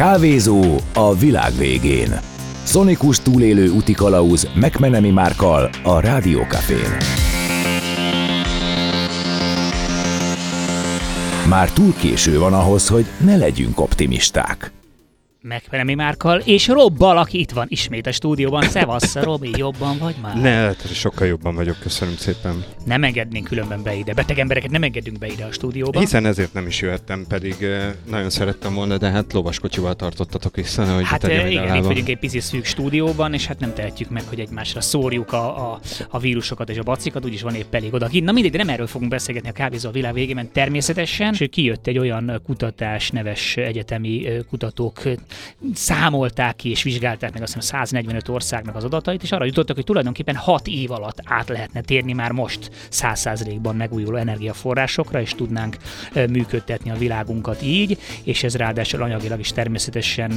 Kávézó a világ végén. Szonikus túlélő úti kalauz McMenemy Márkal a Rádiókafén. Már túl késő van ahhoz, hogy ne legyünk optimisták. Megfelelmi Márkal, és Robbal, aki itt van ismét a stúdióban. Szevasz, Robi, jobban vagy már? Ne, hát sokkal jobban vagyok, köszönöm szépen. Nem engednénk különben be ide. Beteg embereket nem engedünk be ide a stúdióba. Hiszen ezért nem is jöttem, pedig eh, nagyon szerettem volna, de hát lovaskocsival tartottatok vissza, hogy Hát eh, igen, itt vagyunk egy pici szűk stúdióban, és hát nem tehetjük meg, hogy egymásra szórjuk a, a, a vírusokat és a bacikat, úgyis van épp elég oda. Na mindegy, de nem erről fogunk beszélgetni a kávézó a világ végében természetesen, és kijött egy olyan kutatás, neves egyetemi eh, kutatók számolták ki és vizsgálták meg azt hiszem 145 országnak az adatait, és arra jutottak, hogy tulajdonképpen 6 év alatt át lehetne térni már most 100%-ban megújuló energiaforrásokra, és tudnánk működtetni a világunkat így, és ez ráadásul anyagilag is természetesen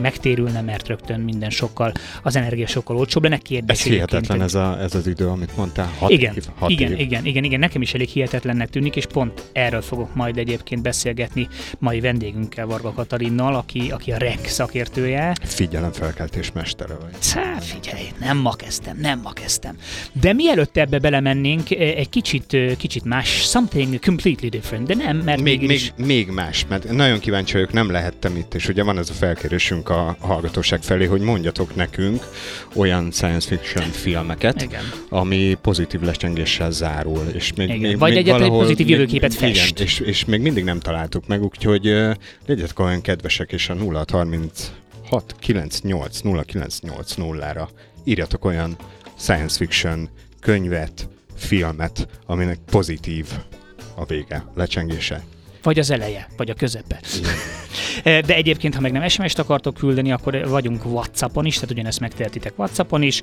megtérülne, mert rögtön minden sokkal, az energia sokkal olcsóbb lenne. Ez hihetetlen ez, a, ez az idő, amit mondtál. Hat igen, év, hat igen, év. igen, igen, igen, nekem is elég hihetetlennek tűnik, és pont erről fogok majd egyébként beszélgetni mai vendégünkkel, Varga Katalinnal, aki, aki a REX szakértője. Figyelemfelkeltés mestere vagy. Szá, figyelj, nem ma kezdtem, nem ma kezdtem. De mielőtt ebbe belemennénk, egy kicsit, kicsit más, something completely different, de nem, mert még, még, is... még más, mert nagyon kíváncsi vagyok, nem lehettem itt, és ugye van ez a felkérésünk a hallgatóság felé, hogy mondjatok nekünk olyan science fiction filmeket, Igen. ami pozitív lecsengéssel zárul. És még, Igen. még, Vagy még egyáltalán egy valahol- pozitív jövőképet igen, fest. és, és még mindig nem találtuk meg, úgyhogy uh, legyetek olyan kedvesek, és a 0636 98 0980-ra írjatok olyan science fiction könyvet, filmet, aminek pozitív a vége, lecsengése. Vagy az eleje, vagy a közepe. De egyébként, ha meg nem SMS-t akartok küldeni, akkor vagyunk Whatsappon is, tehát ugyanezt megtehetitek Whatsappon is,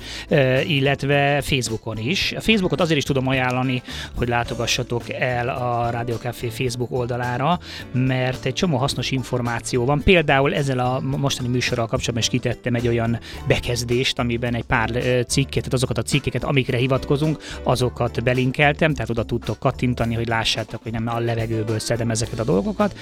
illetve Facebookon is. A Facebookot azért is tudom ajánlani, hogy látogassatok el a Rádió Café Facebook oldalára, mert egy csomó hasznos információ van. Például ezzel a mostani műsorral kapcsolatban is kitettem egy olyan bekezdést, amiben egy pár cikket, tehát azokat a cikkeket, amikre hivatkozunk, azokat belinkeltem, tehát oda tudtok kattintani, hogy lássátok, hogy nem a levegőből szedem ezeket a dolgokat.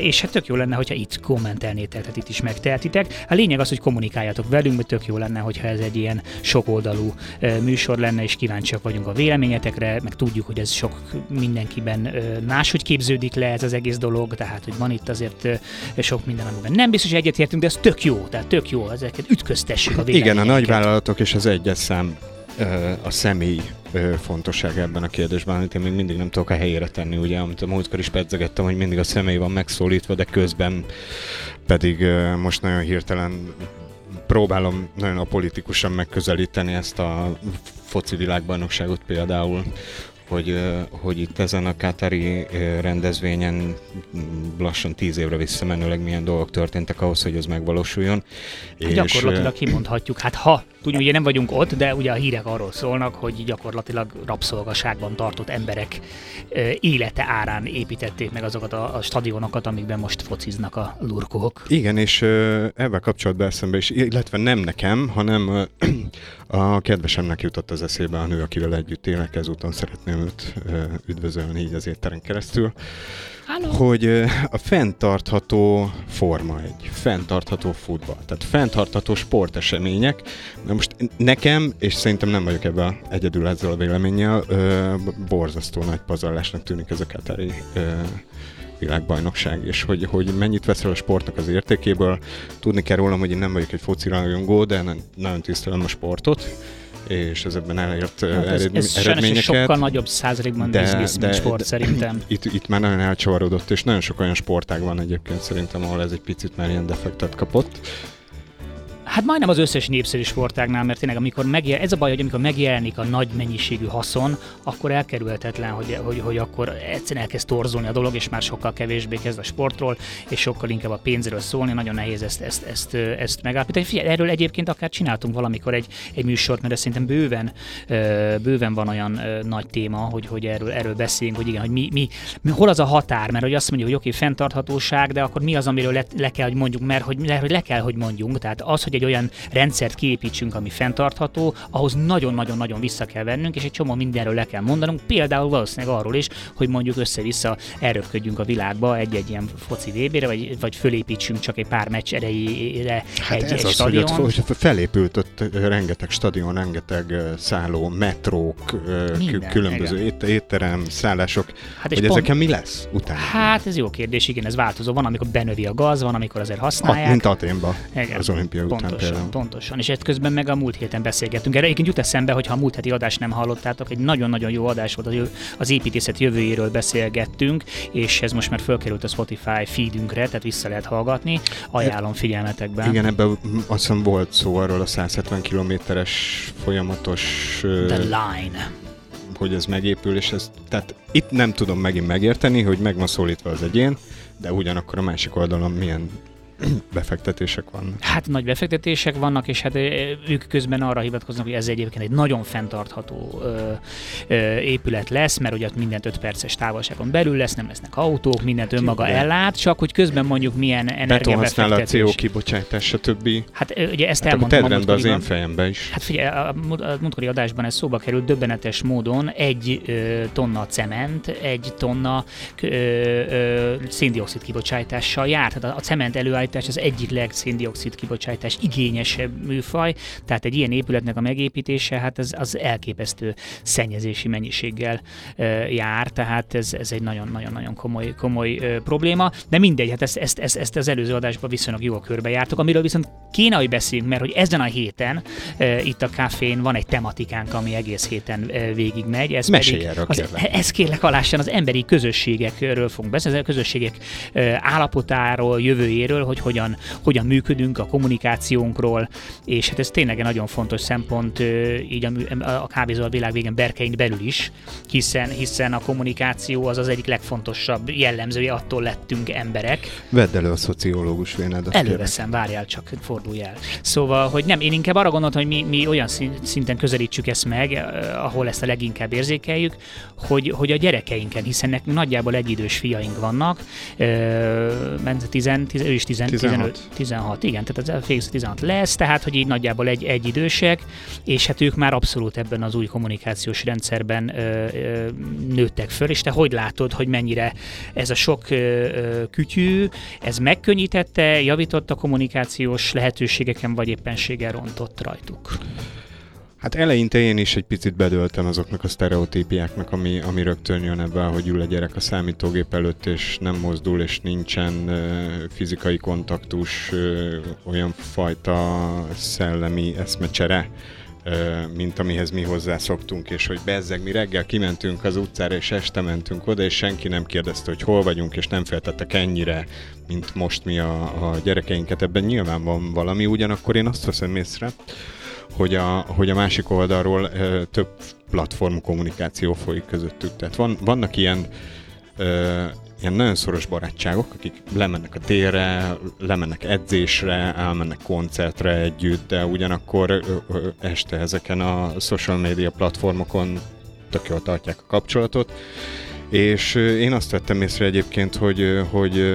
És hát tök jó lenne, hogyha itt kommentelnétek, tehát itt is megtehetitek. A lényeg az, hogy kommunikáljatok velünk, mert tök jó lenne, hogyha ez egy ilyen sokoldalú műsor lenne, és kíváncsiak vagyunk a véleményetekre, meg tudjuk, hogy ez sok mindenkiben máshogy képződik le ez az egész dolog, tehát hogy van itt azért sok minden, amiben nem biztos, hogy egyetértünk, de ez tök jó, tehát tök jó, ezeket ütköztessük a Igen, a véleményeket. nagyvállalatok és az egyes szám a személy ö, fontossága ebben a kérdésben, amit én még mindig nem tudok a helyére tenni, ugye, amit a múltkor is pedzegettem, hogy mindig a személy van megszólítva, de közben pedig most nagyon hirtelen próbálom nagyon apolitikusan megközelíteni ezt a foci világbajnokságot például, hogy, hogy itt ezen a Katari rendezvényen mm, lassan tíz évre visszamenőleg milyen dolgok történtek ahhoz, hogy ez megvalósuljon. És, gyakorlatilag kimondhatjuk, hát ha, tudjuk, ugye nem vagyunk ott, de ugye a hírek arról szólnak, hogy gyakorlatilag rabszolgaságban tartott emberek élete árán építették meg azokat a, a stadionokat, amikben most fociznak a lurkók. Igen, és ebben kapcsolatban eszembe is, illetve nem nekem, hanem a kedvesemnek jutott az eszébe a nő, akivel együtt élek, ezúton szeretném őt üdvözölni így az étteren keresztül, Halló! hogy a fenntartható forma egy, fenntartható futball, tehát fenntartható sportesemények. Na most nekem, és szerintem nem vagyok ebben egyedül ezzel a véleménnyel, borzasztó nagy pazarlásnak tűnik ez a Katari világbajnokság, és hogy, hogy mennyit veszel a sportnak az értékéből. Tudni kell rólam, hogy én nem vagyok egy foci rajongó, de na- nagyon tisztelem a sportot, és ez ebben elért Hát ez, eredmi- ez eredményeket. sokkal nagyobb százalékban de- biznisz, mint de- sport de- szerintem. Itt, itt már nagyon elcsavarodott, és nagyon sok olyan sportág van egyébként szerintem, ahol ez egy picit már ilyen defektet kapott. Hát majdnem az összes népszerű sportágnál, mert tényleg amikor megjel, ez a baj, hogy amikor megjelenik a nagy mennyiségű haszon, akkor elkerülhetetlen, hogy, hogy, hogy akkor egyszerűen elkezd torzulni a dolog, és már sokkal kevésbé kezd a sportról, és sokkal inkább a pénzről szólni, nagyon nehéz ezt, ezt, ezt, ezt megállapítani. Figyelj, erről egyébként akár csináltunk valamikor egy, egy műsort, mert ez szerintem bőven, bőven van olyan nagy téma, hogy, hogy erről, erről beszéljünk, hogy igen, hogy mi, mi, mi, hol az a határ, mert hogy azt mondjuk, hogy oké, fenntarthatóság, de akkor mi az, amiről le, le kell, hogy mondjuk, mert hogy, le, hogy le kell, hogy mondjunk, tehát az, hogy egy olyan rendszert kiépítsünk, ami fenntartható, ahhoz nagyon-nagyon-nagyon vissza kell vennünk, és egy csomó mindenről le kell mondanunk, például valószínűleg arról is, hogy mondjuk össze-vissza erőködjünk a világba egy-egy ilyen foci vb vagy, vagy fölépítsünk csak egy pár meccs erejére hát egy, ez egy az, stadion. hogy ott felépült ott rengeteg stadion, rengeteg szálló, metrók, Minden, különböző igen. étterem, szállások, hát hogy pont, ezeken mi lesz utána? Hát ez jó kérdés, igen, ez változó. Van, amikor benövi a gaz, van, amikor azért használják. Ha, mint Aténba, az olimpia pontosan, például. Pontosan, és ezt közben meg a múlt héten beszélgettünk. Erre egyébként jut eszembe, hogy ha a múlt heti adást nem hallottátok, egy nagyon-nagyon jó adás volt, az építészet jövőjéről beszélgettünk, és ez most már fölkerült a Spotify feedünkre, tehát vissza lehet hallgatni. Ajánlom figyelmetekben. Igen, ebben azt hiszem volt szó arról a 170 kilométeres folyamatos... The line hogy ez megépül, és ez, tehát itt nem tudom megint megérteni, hogy meg van szólítva az egyén, de ugyanakkor a másik oldalon milyen befektetések vannak. Hát nagy befektetések vannak, és hát ők közben arra hivatkoznak, hogy ez egyébként egy nagyon fenntartható ö, ö, épület lesz, mert ugye mindent 5 perces távolságon belül lesz, nem lesznek autók, mindent önmaga Igen. ellát, csak hogy közben mondjuk milyen energiabefektetés. CO kibocsátás, stb. Hát ugye ezt hát elmondtam. A az én fejemben is. Hát figyelj, a, a múltkori adásban ez szóba került döbbenetes módon egy ö, tonna cement, egy tonna ö, ö, széndiokszid kibocsátással jár. Tehát a, a cement előállítás kibocsátás az egyik legszéndiokszid kibocsátás igényesebb műfaj, tehát egy ilyen épületnek a megépítése, hát az, az elképesztő szennyezési mennyiséggel e, jár, tehát ez, ez egy nagyon-nagyon-nagyon komoly, komoly e, probléma, de mindegy, hát ezt, ezt, ezt, ezt az előző adásban viszonylag jól körbejártuk, amiről viszont kéne, hogy beszéljünk, mert hogy ezen a héten e, itt a káfén van egy tematikánk, ami egész héten e, végigmegy. Ez Mesélj erről, az, Ez kérlek alásan az emberi közösségekről fogunk beszélni, a közösségek e, állapotáról, jövőjéről, hogy hogyan, hogyan működünk, a kommunikációnkról, és hát ez tényleg egy nagyon fontos szempont így a, a kávézó a világ végén berkeink belül is, hiszen, hiszen a kommunikáció az az egyik legfontosabb jellemzője, attól lettünk emberek. Vedd elő a szociológus vénedet. Előveszem, várjál csak, fordulj el. Szóval, hogy nem, én inkább arra gondoltam, hogy mi, mi olyan szinten közelítsük ezt meg, ahol ezt a leginkább érzékeljük, hogy, hogy a gyerekeinken, hiszen nekünk nagyjából egyidős fiaink vannak, 10, 10, ő is 10, 15, 16, igen, tehát az FX 16 lesz, tehát hogy így nagyjából egy, egy idősek, és hát ők már abszolút ebben az új kommunikációs rendszerben ö, ö, nőttek föl, és te hogy látod, hogy mennyire ez a sok ö, ö, kütyű, ez megkönnyítette, javította a kommunikációs lehetőségeken, vagy éppenséggel rontott rajtuk? Hát eleinte én is egy picit bedöltem azoknak a sztereotípiáknak, ami, ami rögtön jön ebben, hogy ül a gyerek a számítógép előtt, és nem mozdul, és nincsen fizikai kontaktus, olyan fajta szellemi eszmecsere, mint amihez mi hozzászoktunk, és hogy bezzeg, mi reggel kimentünk az utcára, és este mentünk oda, és senki nem kérdezte, hogy hol vagyunk, és nem féltettek ennyire, mint most mi a, a gyerekeinket. Ebben nyilván van valami, ugyanakkor én azt veszem észre, hogy a, hogy a másik oldalról ö, több platform kommunikáció folyik közöttük. Tehát van, vannak ilyen ö, ilyen nagyon szoros barátságok, akik lemennek a térre, lemennek edzésre, elmennek koncertre együtt, de ugyanakkor ö, ö, este ezeken a social media platformokon tök jól tartják a kapcsolatot. És én azt vettem észre egyébként, hogy, hogy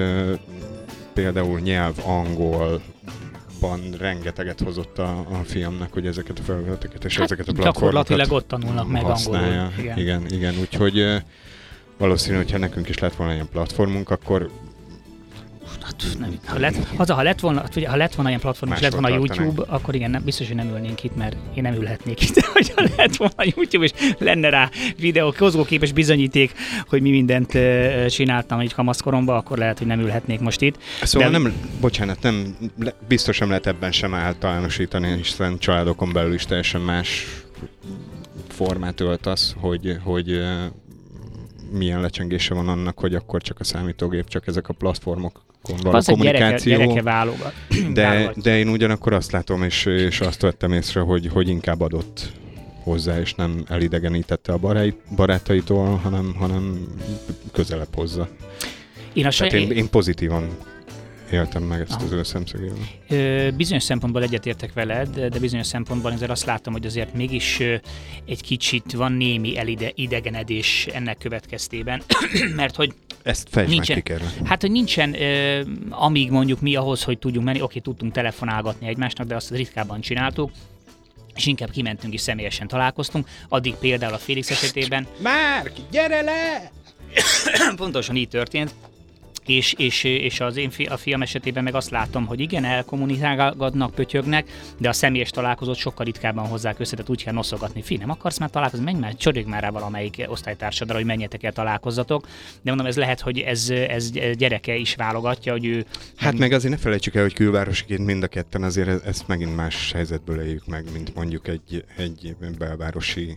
például nyelv, angol, abban rengeteget hozott a, a fiamnak, hogy ezeket a felületeket és hát ezeket a platformokat Gyakorlatilag ott tanulnak meg angolul. Igen, igen, igen úgyhogy valószínű, hogyha nekünk is lett volna ilyen platformunk, akkor Hát, nem, ha, lett, az, ha, lett volna, ha lett volna ilyen platform, és lett volna YouTube, akkor igen, nem, biztos, hogy nem ülnénk itt, mert én nem ülhetnék itt. Hogyha lett volna YouTube, és lenne rá videó, kozgóképes bizonyíték, hogy mi mindent uh, csináltam egy kamaszkoromban, akkor lehet, hogy nem ülhetnék most itt. Szóval De... nem, bocsánat, nem, biztos nem lehet ebben sem általánosítani, hiszen családokon belül is teljesen más formát ölt az, hogy, hogy milyen lecsengése van annak, hogy akkor csak a számítógép, csak ezek a platformok való az kommunikáció. Gyereke, gyereke válogat. De, de én ugyanakkor azt látom, és, és azt vettem észre, hogy, hogy inkább adott hozzá, és nem elidegenítette a barátaitól, hanem, hanem közelebb hozza. Én, a saj... én, én pozitívan éltem meg ezt Aha. az ő szemszögével. Bizonyos szempontból egyetértek veled, de bizonyos szempontból azért azt látom, hogy azért mégis egy kicsit van némi elidegenedés ennek következtében, mert hogy Ezt fejtsd nincsen, meg Hát, hogy nincsen, ö, amíg mondjuk mi ahhoz, hogy tudjunk menni, oké, tudtunk telefonálgatni egymásnak, de azt ritkában csináltuk, és inkább kimentünk és személyesen találkoztunk. Addig például a Félix esetében... Márk, gyere le! Pontosan így történt, és, és, és az én fi, a fiam esetében meg azt látom, hogy igen, elkommunikálgatnak, pötyögnek, de a személyes találkozót sokkal ritkábban hozzák össze, tehát úgy kell noszogatni. Fi, nem akarsz már találkozni? Menj már, csörög már rá valamelyik osztálytársadra, hogy menjetek el találkozzatok. De mondom, ez lehet, hogy ez, ez gyereke is válogatja, hogy ő... Hát meg azért ne felejtsük el, hogy külvárosiként mind a ketten azért ezt megint más helyzetből éljük meg, mint mondjuk egy, egy belvárosi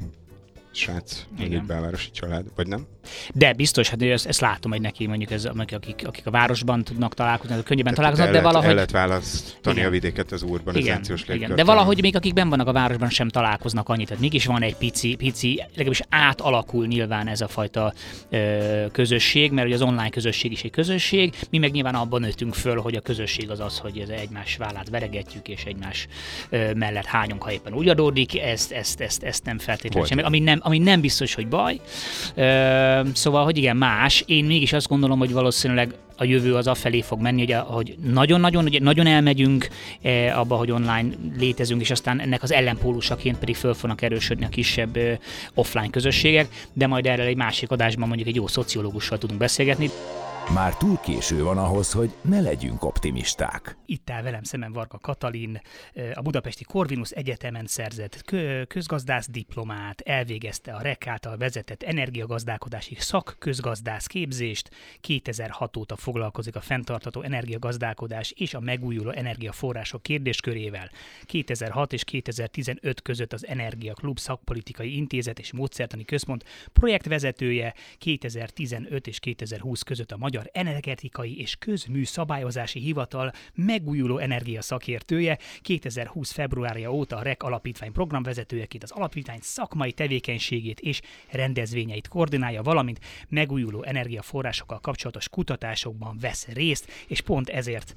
srác, egy belvárosi család, vagy nem? De biztos, hát ezt, ezt látom, hogy neki mondjuk ez, akik, akik a városban tudnak találkozni, azok könnyebben találkoznak, de valahogy... El lehet választani igen. a vidéket az urbanizációs igen, igen. De valahogy még akik ben vannak a városban sem találkoznak annyit, tehát mégis van egy pici, pici, legalábbis átalakul nyilván ez a fajta ö, közösség, mert ugye az online közösség is egy közösség, mi meg nyilván abban nőttünk föl, hogy a közösség az az, hogy ez egymás vállát veregetjük, és egymás ö, mellett hányunk, ha éppen úgy adódik, ezt, ezt, ezt, ezt nem feltétlenül sem, ami nem, ami nem biztos, hogy baj. Szóval, hogy igen, más. Én mégis azt gondolom, hogy valószínűleg a jövő az afelé fog menni, hogy, hogy nagyon-nagyon, ugye nagyon elmegyünk e, abba, hogy online létezünk, és aztán ennek az ellenpólusaként pedig föl fognak erősödni a kisebb e, offline közösségek, de majd erről egy másik adásban mondjuk egy jó szociológussal tudunk beszélgetni. Már túl késő van ahhoz, hogy ne legyünk optimisták. Itt áll velem szemben Varga Katalin, a Budapesti Corvinus Egyetemen szerzett közgazdász diplomát, elvégezte a REK által vezetett energiagazdálkodási szakközgazdász képzést, 2006 óta foglalkozik a fenntartató energiagazdálkodás és a megújuló energiaforrások kérdéskörével. 2006 és 2015 között az Energia Klub szakpolitikai intézet és módszertani központ projektvezetője, 2015 és 2020 között a Magyar Magyar Energetikai és Közmű Szabályozási Hivatal megújuló energia szakértője, 2020. februárja óta a REK alapítvány programvezetőjeként az alapítvány szakmai tevékenységét és rendezvényeit koordinálja, valamint megújuló energiaforrásokkal kapcsolatos kutatásokban vesz részt, és pont ezért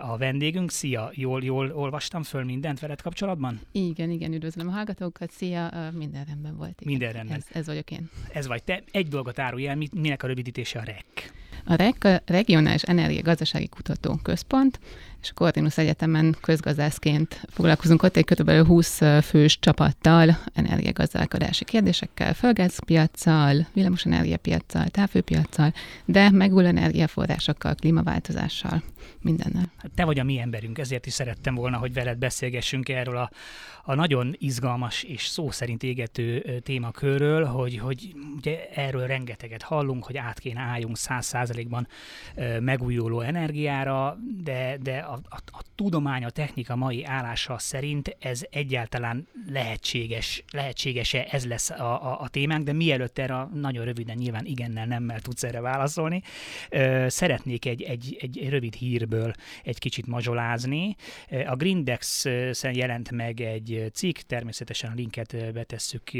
a vendégünk. Szia, jól, jól olvastam föl mindent veled kapcsolatban? Igen, igen, üdvözlöm a hallgatókat, szia, minden rendben volt. Igen. Minden rendben. Ez, ez vagyok én. Ez vagy te. Egy dolgot árulj el, minek a rövidítése a REK? A Regionális Energia Gazdasági Kutató Központ, és a Cortinus Egyetemen közgazdászként foglalkozunk ott egy kb. 20 fős csapattal, energiagazdálkodási kérdésekkel, földgázpiacsal, villamosenergiapiacsal, távfőpiacsal, de megújuló energiaforrásokkal, klímaváltozással, mindennel. Hát te vagy a mi emberünk, ezért is szerettem volna, hogy veled beszélgessünk erről a, a nagyon izgalmas és szó szerint égető témakörről, hogy, hogy ugye erről rengeteget hallunk, hogy át kéne álljunk száz százalékban megújuló energiára, de, de a, a, a tudomány, a technika mai állása szerint ez egyáltalán lehetséges, lehetséges-e, ez lesz a, a, a témánk, de mielőtt erre nagyon röviden nyilván igennel, nemmel tudsz erre válaszolni, szeretnék egy, egy, egy rövid hírből egy kicsit mazsolázni. A Grindex-en jelent meg egy cikk, természetesen a linket betesszük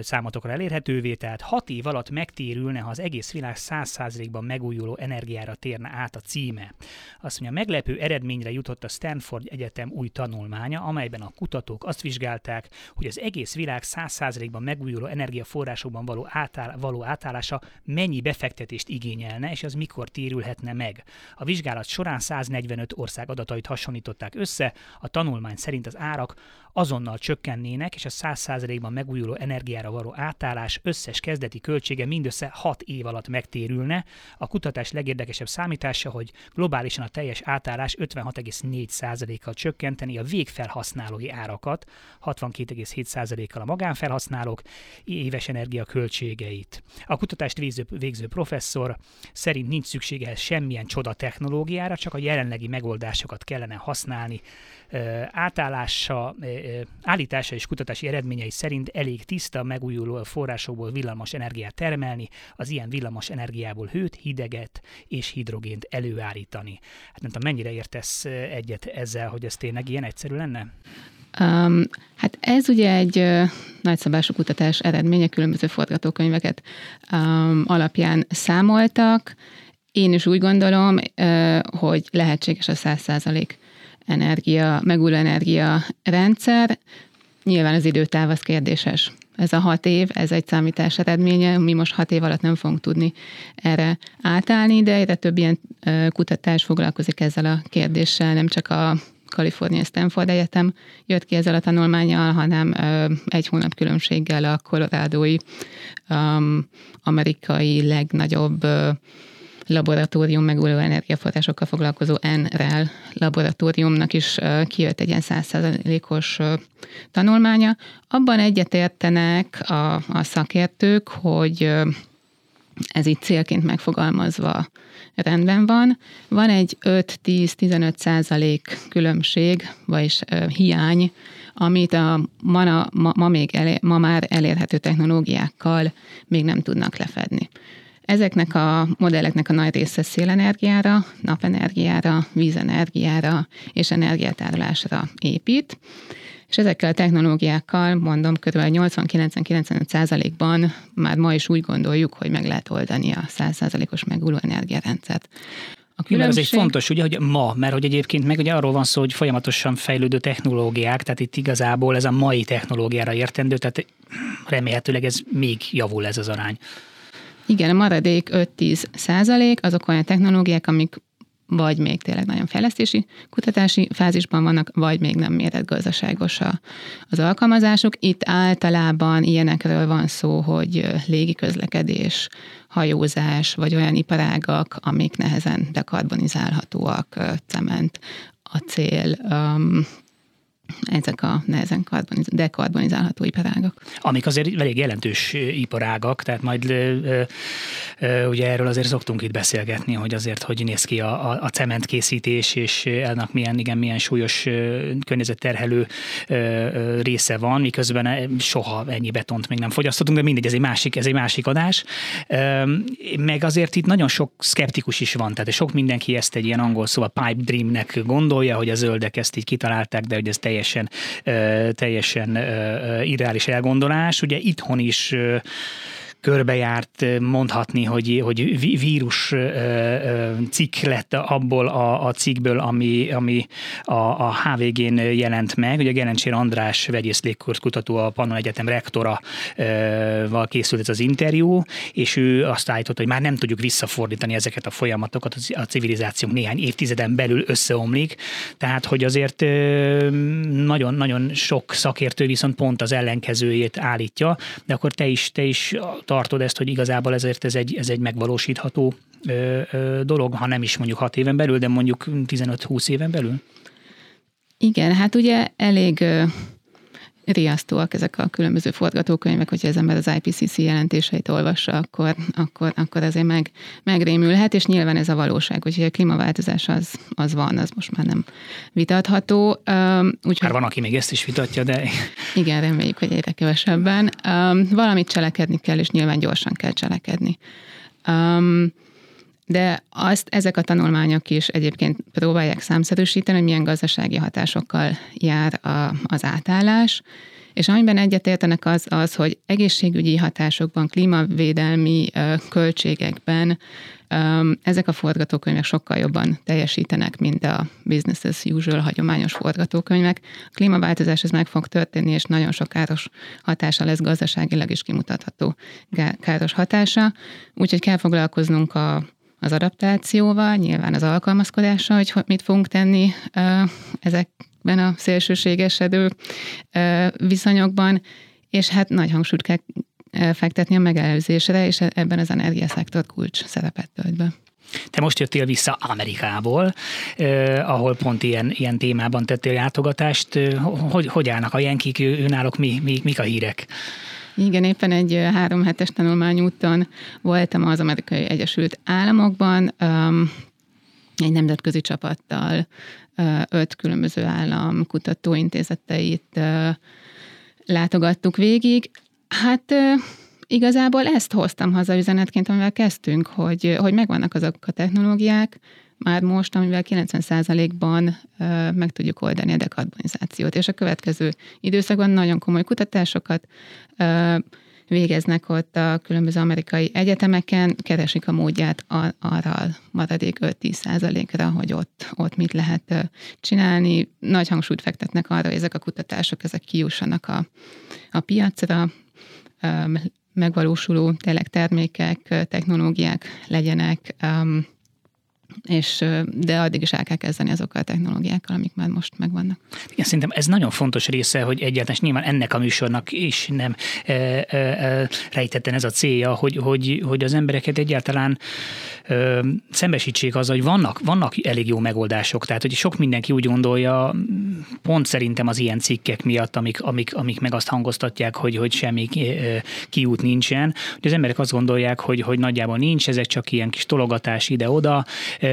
számotokra elérhetővé, tehát hat év alatt megtérülne, ha az egész világ 100%-ban megújuló energiára térne át a címe. Azt mondja, meglepő eredményre jutott a Stanford Egyetem új tanulmánya, amelyben a kutatók azt vizsgálták, hogy az egész világ 100%-ban megújuló energiaforrásokban való, átáll, való átállása mennyi befektetést igényelne, és az mikor térülhetne meg. A vizsgálat során 145 ország adatait hasonlították össze, a tanulmány szerint az árak azonnal csökkennének, és a 100%-ban megújuló energiára való átállás összes kezdeti költsége mindössze 6 év alatt megtérülne. A kutatás legérdekesebb számítása, hogy globálisan a teljes átállás 56,4%-kal csökkenteni a végfelhasználói árakat, 62,7%-kal a magánfelhasználók éves energia költségeit. A kutatást végző, végző professzor szerint nincs szüksége semmilyen csoda technológiára, csak a jelenlegi megoldásokat kellene használni átállása, állítása és kutatási eredményei szerint elég tiszta, megújuló forrásokból villamos energiát termelni, az ilyen villamos energiából hőt, hideget és hidrogént előállítani. Hát nem tudom, mennyire értesz egyet ezzel, hogy ez tényleg ilyen egyszerű lenne? Um, hát ez ugye egy uh, nagyszabású kutatás eredménye, különböző forgatókönyveket um, alapján számoltak. Én is úgy gondolom, uh, hogy lehetséges a száz százalék energia, megújuló energia rendszer. Nyilván az időtáv az kérdéses. ez a hat év, ez egy számítás eredménye, mi most hat év alatt nem fogunk tudni erre átállni, de egyre több ilyen kutatás foglalkozik ezzel a kérdéssel, nem csak a Kalifornia Stanford Egyetem jött ki ezzel a tanulmányal, hanem egy hónap különbséggel a koronádói um, amerikai legnagyobb laboratórium megújuló energiaforrásokkal foglalkozó NREL laboratóriumnak is kijött egy ilyen százszerzalékos tanulmánya. Abban egyetértenek a, a szakértők, hogy ez itt célként megfogalmazva rendben van. Van egy 5-10-15 százalék különbség, vagyis hiány, amit a ma, ma, ma, még elé, ma már elérhető technológiákkal még nem tudnak lefedni. Ezeknek a modelleknek a nagy része szélenergiára, napenergiára, vízenergiára és energiátárolásra épít, és ezekkel a technológiákkal, mondom, kb. 80-90-95%-ban már ma is úgy gondoljuk, hogy meg lehet oldani a 100%-os megújuló energiarendszert. A különbség... Ez egy fontos, ugye, hogy ma, mert hogy egyébként meg ugye arról van szó, hogy folyamatosan fejlődő technológiák, tehát itt igazából ez a mai technológiára értendő, tehát remélhetőleg ez még javul ez az arány. Igen, a maradék 5-10 százalék azok olyan technológiák, amik vagy még tényleg nagyon fejlesztési, kutatási fázisban vannak, vagy még nem méretgazdaságos a, az alkalmazásuk. Itt általában ilyenekről van szó, hogy légi közlekedés, hajózás, vagy olyan iparágak, amik nehezen dekarbonizálhatóak, cement, acél, um, ezek a nehezen karboniz- dekarbonizálható iparágak. Amik azért elég jelentős iparágak, tehát majd ö, ö, ugye erről azért szoktunk itt beszélgetni, hogy azért hogy néz ki a, a, a cementkészítés, és ennek milyen, igen, milyen súlyos környezetterhelő ö, része van, miközben soha ennyi betont még nem fogyasztottunk, de mindegy, ez egy másik, ez egy másik adás. Meg azért itt nagyon sok skeptikus is van, tehát sok mindenki ezt egy ilyen angol szóval pipe dreamnek gondolja, hogy a zöldek ezt így kitalálták, de hogy ez teljesen teljesen, teljesen irreális elgondolás. Ugye itthon is körbejárt mondhatni, hogy, hogy vírus cikk lett abból a, a cikkből, ami, ami a, a HVG-n jelent meg. Ugye Gerencsér András vegyész kutató, a Pannon Egyetem rektora val készült ez az interjú, és ő azt állította, hogy már nem tudjuk visszafordítani ezeket a folyamatokat, a civilizációnk néhány évtizeden belül összeomlik, tehát hogy azért nagyon-nagyon sok szakértő viszont pont az ellenkezőjét állítja, de akkor te is, te is tartod ezt, hogy igazából ezért ez egy, ez egy megvalósítható ö, ö, dolog, ha nem is mondjuk 6 éven belül, de mondjuk 15-20 éven belül? Igen, hát ugye elég riasztóak ezek a különböző forgatókönyvek, hogyha az ember az IPCC jelentéseit olvassa, akkor, akkor, akkor azért meg, megrémülhet, és nyilván ez a valóság, hogy a klímaváltozás az, az van, az most már nem vitatható. Úgyhogy, már van, aki még ezt is vitatja, de... Igen, reméljük, hogy egyre kevesebben. Valamit cselekedni kell, és nyilván gyorsan kell cselekedni. De azt ezek a tanulmányok is egyébként próbálják számszerűsíteni, hogy milyen gazdasági hatásokkal jár a, az átállás, és amiben egyetértenek az az, hogy egészségügyi hatásokban, klímavédelmi költségekben ezek a forgatókönyvek sokkal jobban teljesítenek, mint a business as usual hagyományos forgatókönyvek. A klímaváltozás ez meg fog történni, és nagyon sok káros hatása lesz gazdaságilag is kimutatható káros hatása. Úgyhogy kell foglalkoznunk a az adaptációval, nyilván az alkalmazkodással, hogy mit fogunk tenni ezekben a szélsőségesedő viszonyokban, és hát nagy hangsúlyt kell fektetni a megelőzésre, és ebben az energiaszektor kulcs szerepet tölt be. Te most jöttél vissza Amerikából, eh, ahol pont ilyen, ilyen témában tettél látogatást. Hogy, hogy állnak a jenkik, őnálok mi, mi, mik a hírek? Igen, éppen egy három hetes tanulmányúton voltam az Amerikai Egyesült Államokban, egy nemzetközi csapattal, öt különböző állam kutatóintézeteit látogattuk végig. Hát igazából ezt hoztam haza üzenetként, amivel kezdtünk, hogy, hogy megvannak azok a technológiák, már most, amivel 90%-ban meg tudjuk oldani a dekarbonizációt. És a következő időszakban nagyon komoly kutatásokat végeznek ott a különböző amerikai egyetemeken, keresik a módját arra maradék 5-10%-ra, hogy ott, ott mit lehet csinálni. Nagy hangsúlyt fektetnek arra, hogy ezek a kutatások ezek kijussanak a, a piacra, megvalósuló tényleg termékek, technológiák legyenek, és, de addig is el kell kezdeni azokkal a technológiákkal, amik már most megvannak. Igen, szerintem ez nagyon fontos része, hogy egyáltalán nyilván ennek a műsornak is nem e, e, e, rejtetten ez a célja, hogy, hogy, hogy az embereket egyáltalán e, szembesítsék az, hogy vannak, vannak elég jó megoldások. Tehát, hogy sok mindenki úgy gondolja, pont szerintem az ilyen cikkek miatt, amik, amik, amik meg azt hangoztatják, hogy, hogy semmi kiút nincsen, hogy az emberek azt gondolják, hogy, hogy nagyjából nincs, ezek csak ilyen kis tologatás ide-oda,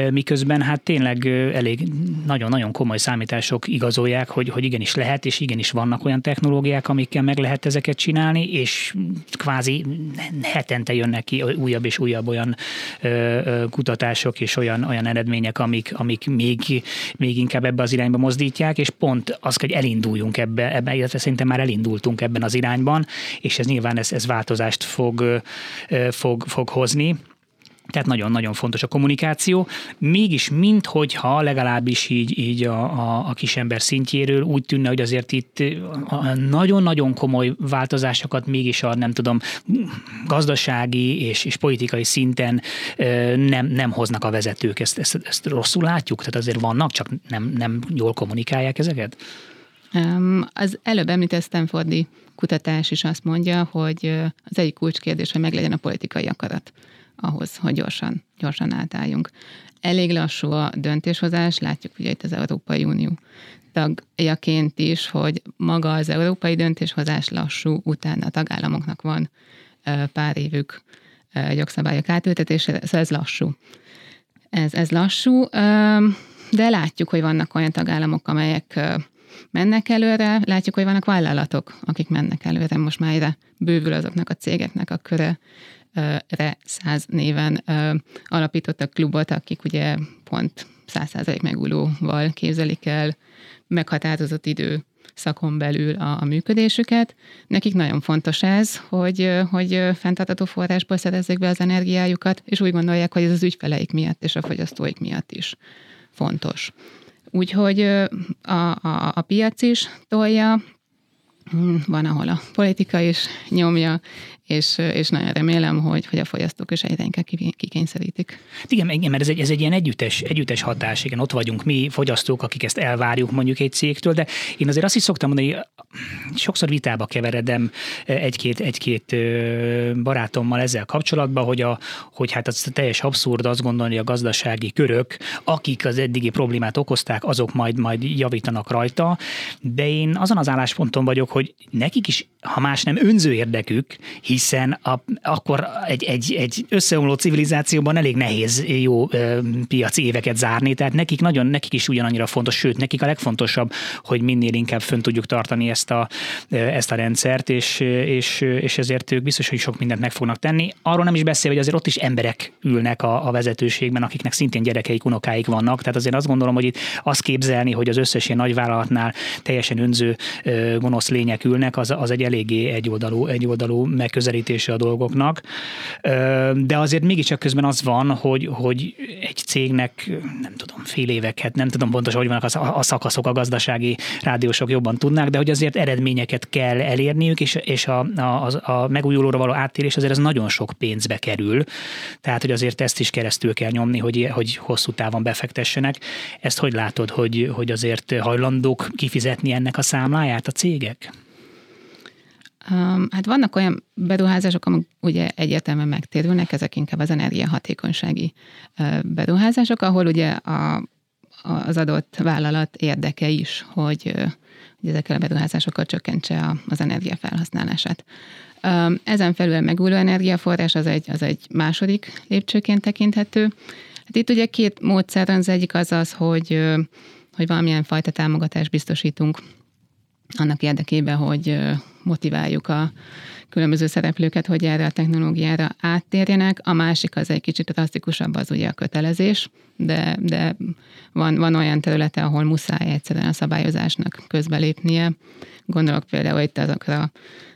miközben hát tényleg elég nagyon-nagyon komoly számítások igazolják, hogy, hogy igenis lehet, és igenis vannak olyan technológiák, amikkel meg lehet ezeket csinálni, és kvázi hetente jönnek ki újabb és újabb olyan kutatások és olyan, olyan eredmények, amik, amik még, még inkább ebbe az irányba mozdítják, és pont az, hogy elinduljunk ebbe, ebbe illetve szerintem már elindultunk ebben az irányban, és ez nyilván ez, ez változást fog, fog, fog hozni. Tehát nagyon-nagyon fontos a kommunikáció. Mégis, minthogyha legalábbis így, így a, a, a kisember szintjéről úgy tűnne, hogy azért itt nagyon-nagyon komoly változásokat mégis a, nem tudom, gazdasági és, és politikai szinten nem, nem hoznak a vezetők. Ezt, ezt, ezt rosszul látjuk? Tehát azért vannak, csak nem, nem jól kommunikálják ezeket? Az előbb említett Stanfordi kutatás is azt mondja, hogy az egyik kulcskérdés, hogy meglegyen a politikai akarat ahhoz, hogy gyorsan, gyorsan átálljunk. Elég lassú a döntéshozás, látjuk ugye itt az Európai Unió tagjaként is, hogy maga az európai döntéshozás lassú, utána a tagállamoknak van pár évük jogszabályok átültetésére, szóval ez lassú. Ez, ez lassú, de látjuk, hogy vannak olyan tagállamok, amelyek mennek előre, látjuk, hogy vannak vállalatok, akik mennek előre, most már ide bővül azoknak a cégeknek a köre, re 100 néven alapítottak klubot, akik ugye pont 100% megújulóval képzelik el meghatározott idő szakon belül a, a működésüket. Nekik nagyon fontos ez, hogy, hogy fenntartató forrásból szerezzék be az energiájukat, és úgy gondolják, hogy ez az ügyfeleik miatt és a fogyasztóik miatt is fontos. Úgyhogy a, a, a piac is tolja, van, ahol a politika is nyomja, és, és nagyon remélem, hogy, hogy a fogyasztók is egyre inkább kikényszerítik. Igen, igen, mert ez egy, ez egy ilyen együttes, együttes hatás, igen, ott vagyunk mi fogyasztók, akik ezt elvárjuk mondjuk egy cégtől, de én azért azt is szoktam mondani, sokszor vitába keveredem egy-két, egy-két barátommal ezzel kapcsolatban, hogy, a, hogy hát az teljes abszurd azt gondolni, a gazdasági körök, akik az eddigi problémát okozták, azok majd, majd javítanak rajta, de én azon az állásponton vagyok, hogy nekik is, ha más nem önző érdekük, hiszen a, akkor egy, egy, egy összeomló civilizációban elég nehéz jó ö, piaci éveket zárni, tehát nekik nagyon, nekik is ugyanannyira fontos, sőt, nekik a legfontosabb, hogy minél inkább fönn tudjuk tartani ezt a, ezt a rendszert, és, és, és ezért ők biztos, hogy sok mindent meg fognak tenni. Arról nem is beszél, hogy azért ott is emberek ülnek a, a vezetőségben, akiknek szintén gyerekeik, unokáik vannak, tehát azért azt gondolom, hogy itt azt képzelni, hogy az összes ilyen nagyvállalatnál teljesen önző gonosz lények ülnek, az, az egy eléggé egyoldalú, egyoldalú megközelítése a dolgoknak. De azért mégiscsak közben az van, hogy, hogy egy cégnek, nem tudom, fél éveket, nem tudom pontosan, hogy vannak a, a szakaszok, a gazdasági rádiósok jobban tudnák, de hogy azért eredményeket kell elérniük, és, és a, a, a megújulóra való áttérés azért ez nagyon sok pénzbe kerül. Tehát, hogy azért ezt is keresztül kell nyomni, hogy, hogy hosszú távon befektessenek. Ezt hogy látod, hogy, hogy azért hajlandók kifizetni ennek a számláját a cégek? Hát vannak olyan beruházások, amik ugye egyértelműen megtérülnek, ezek inkább az energiahatékonysági beruházások, ahol ugye a, az adott vállalat érdeke is, hogy, hogy ezekkel a beruházásokkal csökkentse az energiafelhasználását. Ezen felül a megújuló energiaforrás az egy, az egy második lépcsőként tekinthető. Hát itt ugye két módszer, az egyik az az, hogy, hogy valamilyen fajta támogatást biztosítunk annak érdekében, hogy motiváljuk a különböző szereplőket, hogy erre a technológiára áttérjenek. A másik az egy kicsit drasztikusabb, az ugye a kötelezés, de, de van, van olyan területe, ahol muszáj egyszerűen a szabályozásnak közbelépnie. Gondolok például itt azokra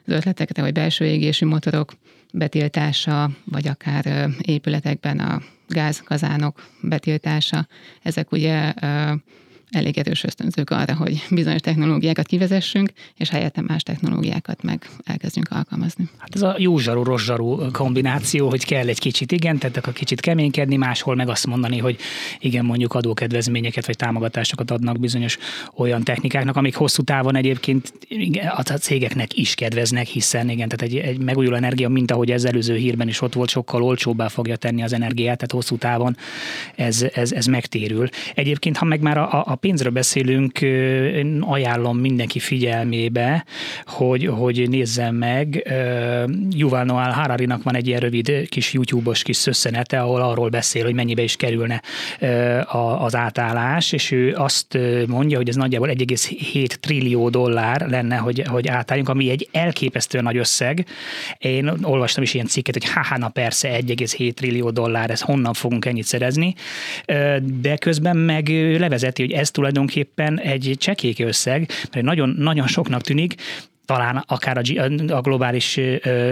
az ötletekre, hogy belső égési motorok betiltása, vagy akár épületekben a gázkazánok betiltása. Ezek ugye elég erős ösztönzők arra, hogy bizonyos technológiákat kivezessünk, és helyette más technológiákat meg elkezdjünk alkalmazni. Hát ez a jó zsaru, rossz zsaru kombináció, hogy kell egy kicsit igen, tehát a kicsit keménykedni, máshol meg azt mondani, hogy igen, mondjuk adókedvezményeket vagy támogatásokat adnak bizonyos olyan technikáknak, amik hosszú távon egyébként a cégeknek is kedveznek, hiszen igen, tehát egy, egy megújuló energia, mint ahogy ez előző hírben is ott volt, sokkal olcsóbbá fogja tenni az energiát, tehát hosszú távon ez, ez, ez megtérül. Egyébként, ha meg már a, a pénzről beszélünk, én ajánlom mindenki figyelmébe, hogy, hogy nézzem meg. Yuval Noah Hararinak van egy ilyen rövid kis YouTube-os kis szösszenete, ahol arról beszél, hogy mennyibe is kerülne az átállás, és ő azt mondja, hogy ez nagyjából 1,7 trillió dollár lenne, hogy, hogy átálljunk, ami egy elképesztően nagy összeg. Én olvastam is ilyen cikket, hogy haha, na persze, 1,7 trillió dollár, ez honnan fogunk ennyit szerezni, de közben meg levezeti, hogy ez tulajdonképpen egy csekéke összeg, mert nagyon, nagyon soknak tűnik, talán akár a, a globális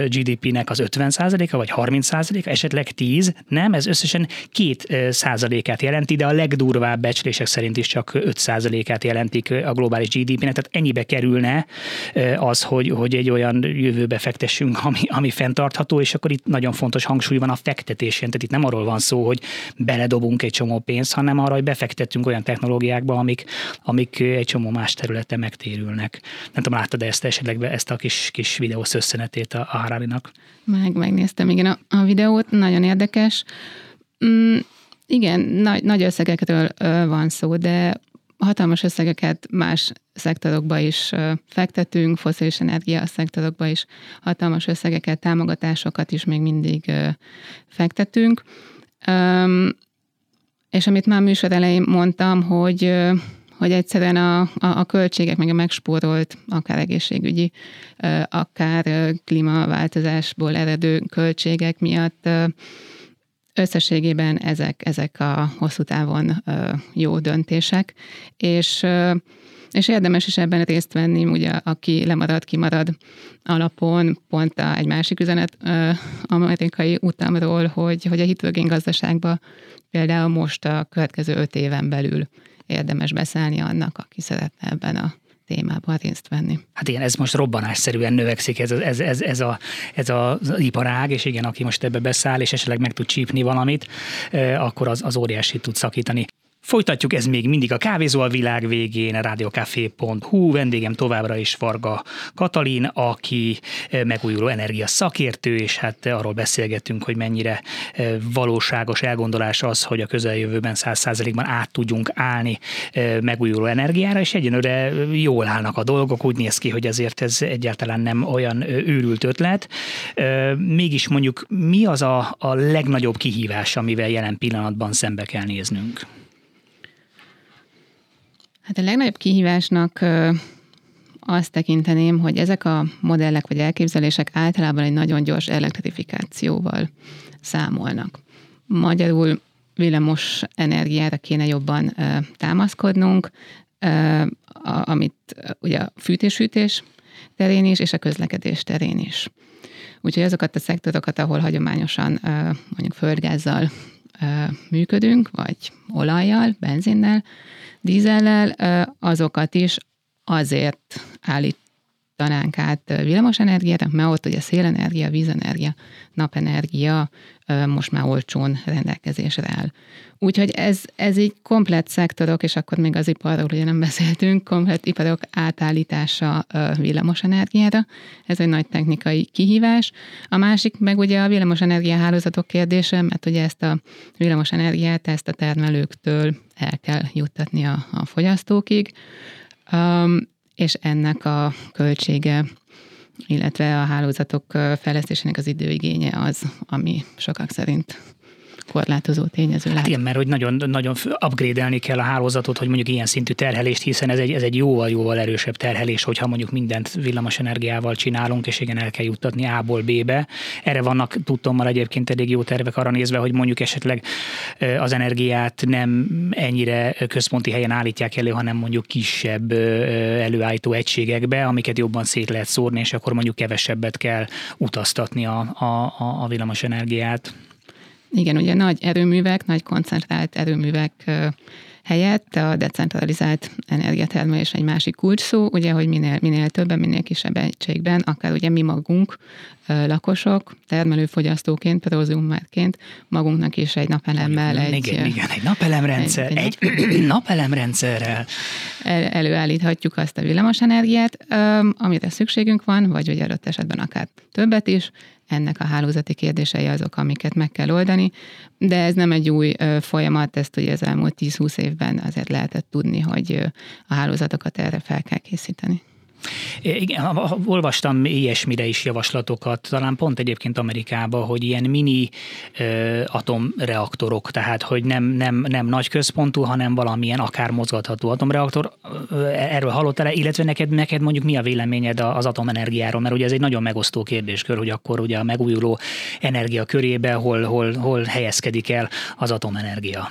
GDP-nek az 50%-a, vagy 30%-a, esetleg 10, nem, ez összesen 2%-át jelenti, de a legdurvább becslések szerint is csak 5%-át jelentik a globális GDP-nek, tehát ennyibe kerülne az, hogy, hogy egy olyan jövőbe fektessünk, ami, ami fenntartható, és akkor itt nagyon fontos hangsúly van a fektetésén, tehát itt nem arról van szó, hogy beledobunk egy csomó pénzt, hanem arra, hogy befektettünk olyan technológiákba, amik, amik egy csomó más területen megtérülnek. Nem tudom, láttad ezt esetleg be ezt a kis, kis videós összenetét a, a Harari-nak? Meg, megnéztem, igen, a, a videót, nagyon érdekes. Mm, igen, nagy, nagy összegekről ö, van szó, de hatalmas összegeket más szektorokba is fektetünk, foszilis energia szektorokba is hatalmas összegeket, támogatásokat is még mindig fektetünk. És amit már műsor elején mondtam, hogy hogy egyszerűen a, a, a költségek, meg a megspórolt, akár egészségügyi, akár klímaváltozásból eredő költségek miatt összességében ezek, ezek a hosszú távon jó döntések, és és érdemes is ebben részt venni, ugye aki lemarad, kimarad alapon, pont a, egy másik üzenet amerikai utamról, hogy, hogy a hidrogén gazdaságban például most a következő öt éven belül érdemes beszállni annak, aki szeretne ebben a témában részt venni. Hát igen, ez most robbanásszerűen növekszik ez, ez, ez, ez, a, ez az iparág, és igen, aki most ebbe beszáll, és esetleg meg tud csípni valamit, eh, akkor az, az óriási tud szakítani. Folytatjuk ez még mindig a kávézó a világ végén, radiokafé.hu. Vendégem továbbra is Varga Katalin, aki eh, megújuló energia szakértő, és hát arról beszélgetünk, hogy mennyire eh, valóságos elgondolás az, hogy a közeljövőben 100%-ban át tudjunk állni eh, megújuló energiára, és egyenlőre jól állnak a dolgok, úgy néz ki, hogy azért ez egyáltalán nem olyan őrült ötlet. Mégis mondjuk mi az a, a legnagyobb kihívás, amivel jelen pillanatban szembe kell néznünk? Hát a legnagyobb kihívásnak azt tekinteném, hogy ezek a modellek vagy elképzelések általában egy nagyon gyors elektrifikációval számolnak. Magyarul villamos energiára kéne jobban támaszkodnunk, amit ugye a fűtés-hűtés terén is, és a közlekedés terén is. Úgyhogy azokat a szektorokat, ahol hagyományosan mondjuk földgázzal működünk, vagy olajjal, benzinnel, dízellel, azokat is azért állítanánk át villamosenergiára, mert ott ugye szélenergia, vízenergia, napenergia most már olcsón rendelkezésre áll. Úgyhogy ez, ez így komplet szektorok, és akkor még az iparról ugye nem beszéltünk, komplet iparok átállítása villamosenergiára. Ez egy nagy technikai kihívás. A másik meg ugye a villamosenergia hálózatok kérdése, mert ugye ezt a villamosenergiát, ezt a termelőktől el kell juttatni a, a fogyasztókig, um, és ennek a költsége illetve a hálózatok fejlesztésének az időigénye az, ami sokak szerint korlátozó tényező lehet. Hát igen, mert hogy nagyon, nagyon upgrade-elni kell a hálózatot, hogy mondjuk ilyen szintű terhelést, hiszen ez egy, ez egy jóval-jóval erősebb terhelés, hogyha mondjuk mindent villamos energiával csinálunk, és igen, el kell juttatni A-ból B-be. Erre vannak tudtommal egyébként elég jó tervek arra nézve, hogy mondjuk esetleg az energiát nem ennyire központi helyen állítják elő, hanem mondjuk kisebb előállító egységekbe, amiket jobban szét lehet szórni, és akkor mondjuk kevesebbet kell utaztatni a, a, a villamos energiát. Igen, ugye nagy erőművek, nagy koncentrált erőművek helyett a decentralizált energiatermelés egy másik kulcs szó, ugye, hogy minél, minél többen, minél kisebb egységben, akár ugye mi magunk, lakosok, termelőfogyasztóként, prozumárként magunknak is egy napelemmel egy... Igen, igen, egy napelemrendszer, egy, egy napelemrendszerrel. El, előállíthatjuk azt a villamosenergiát, amire szükségünk van, vagy ugye adott esetben akár többet is, ennek a hálózati kérdései azok, amiket meg kell oldani, de ez nem egy új folyamat, ezt ugye az elmúlt 10-20 évben azért lehetett tudni, hogy a hálózatokat erre fel kell készíteni. Igen, olvastam ilyesmire is javaslatokat, talán pont egyébként Amerikában, hogy ilyen mini ö, atomreaktorok, tehát hogy nem, nem, nem nagy központú, hanem valamilyen akár mozgatható atomreaktor. Erről hallottál illetve neked, neked mondjuk mi a véleményed az atomenergiáról, mert ugye ez egy nagyon megosztó kérdéskör, hogy akkor ugye a megújuló energia körébe hol, hol, hol helyezkedik el az atomenergia.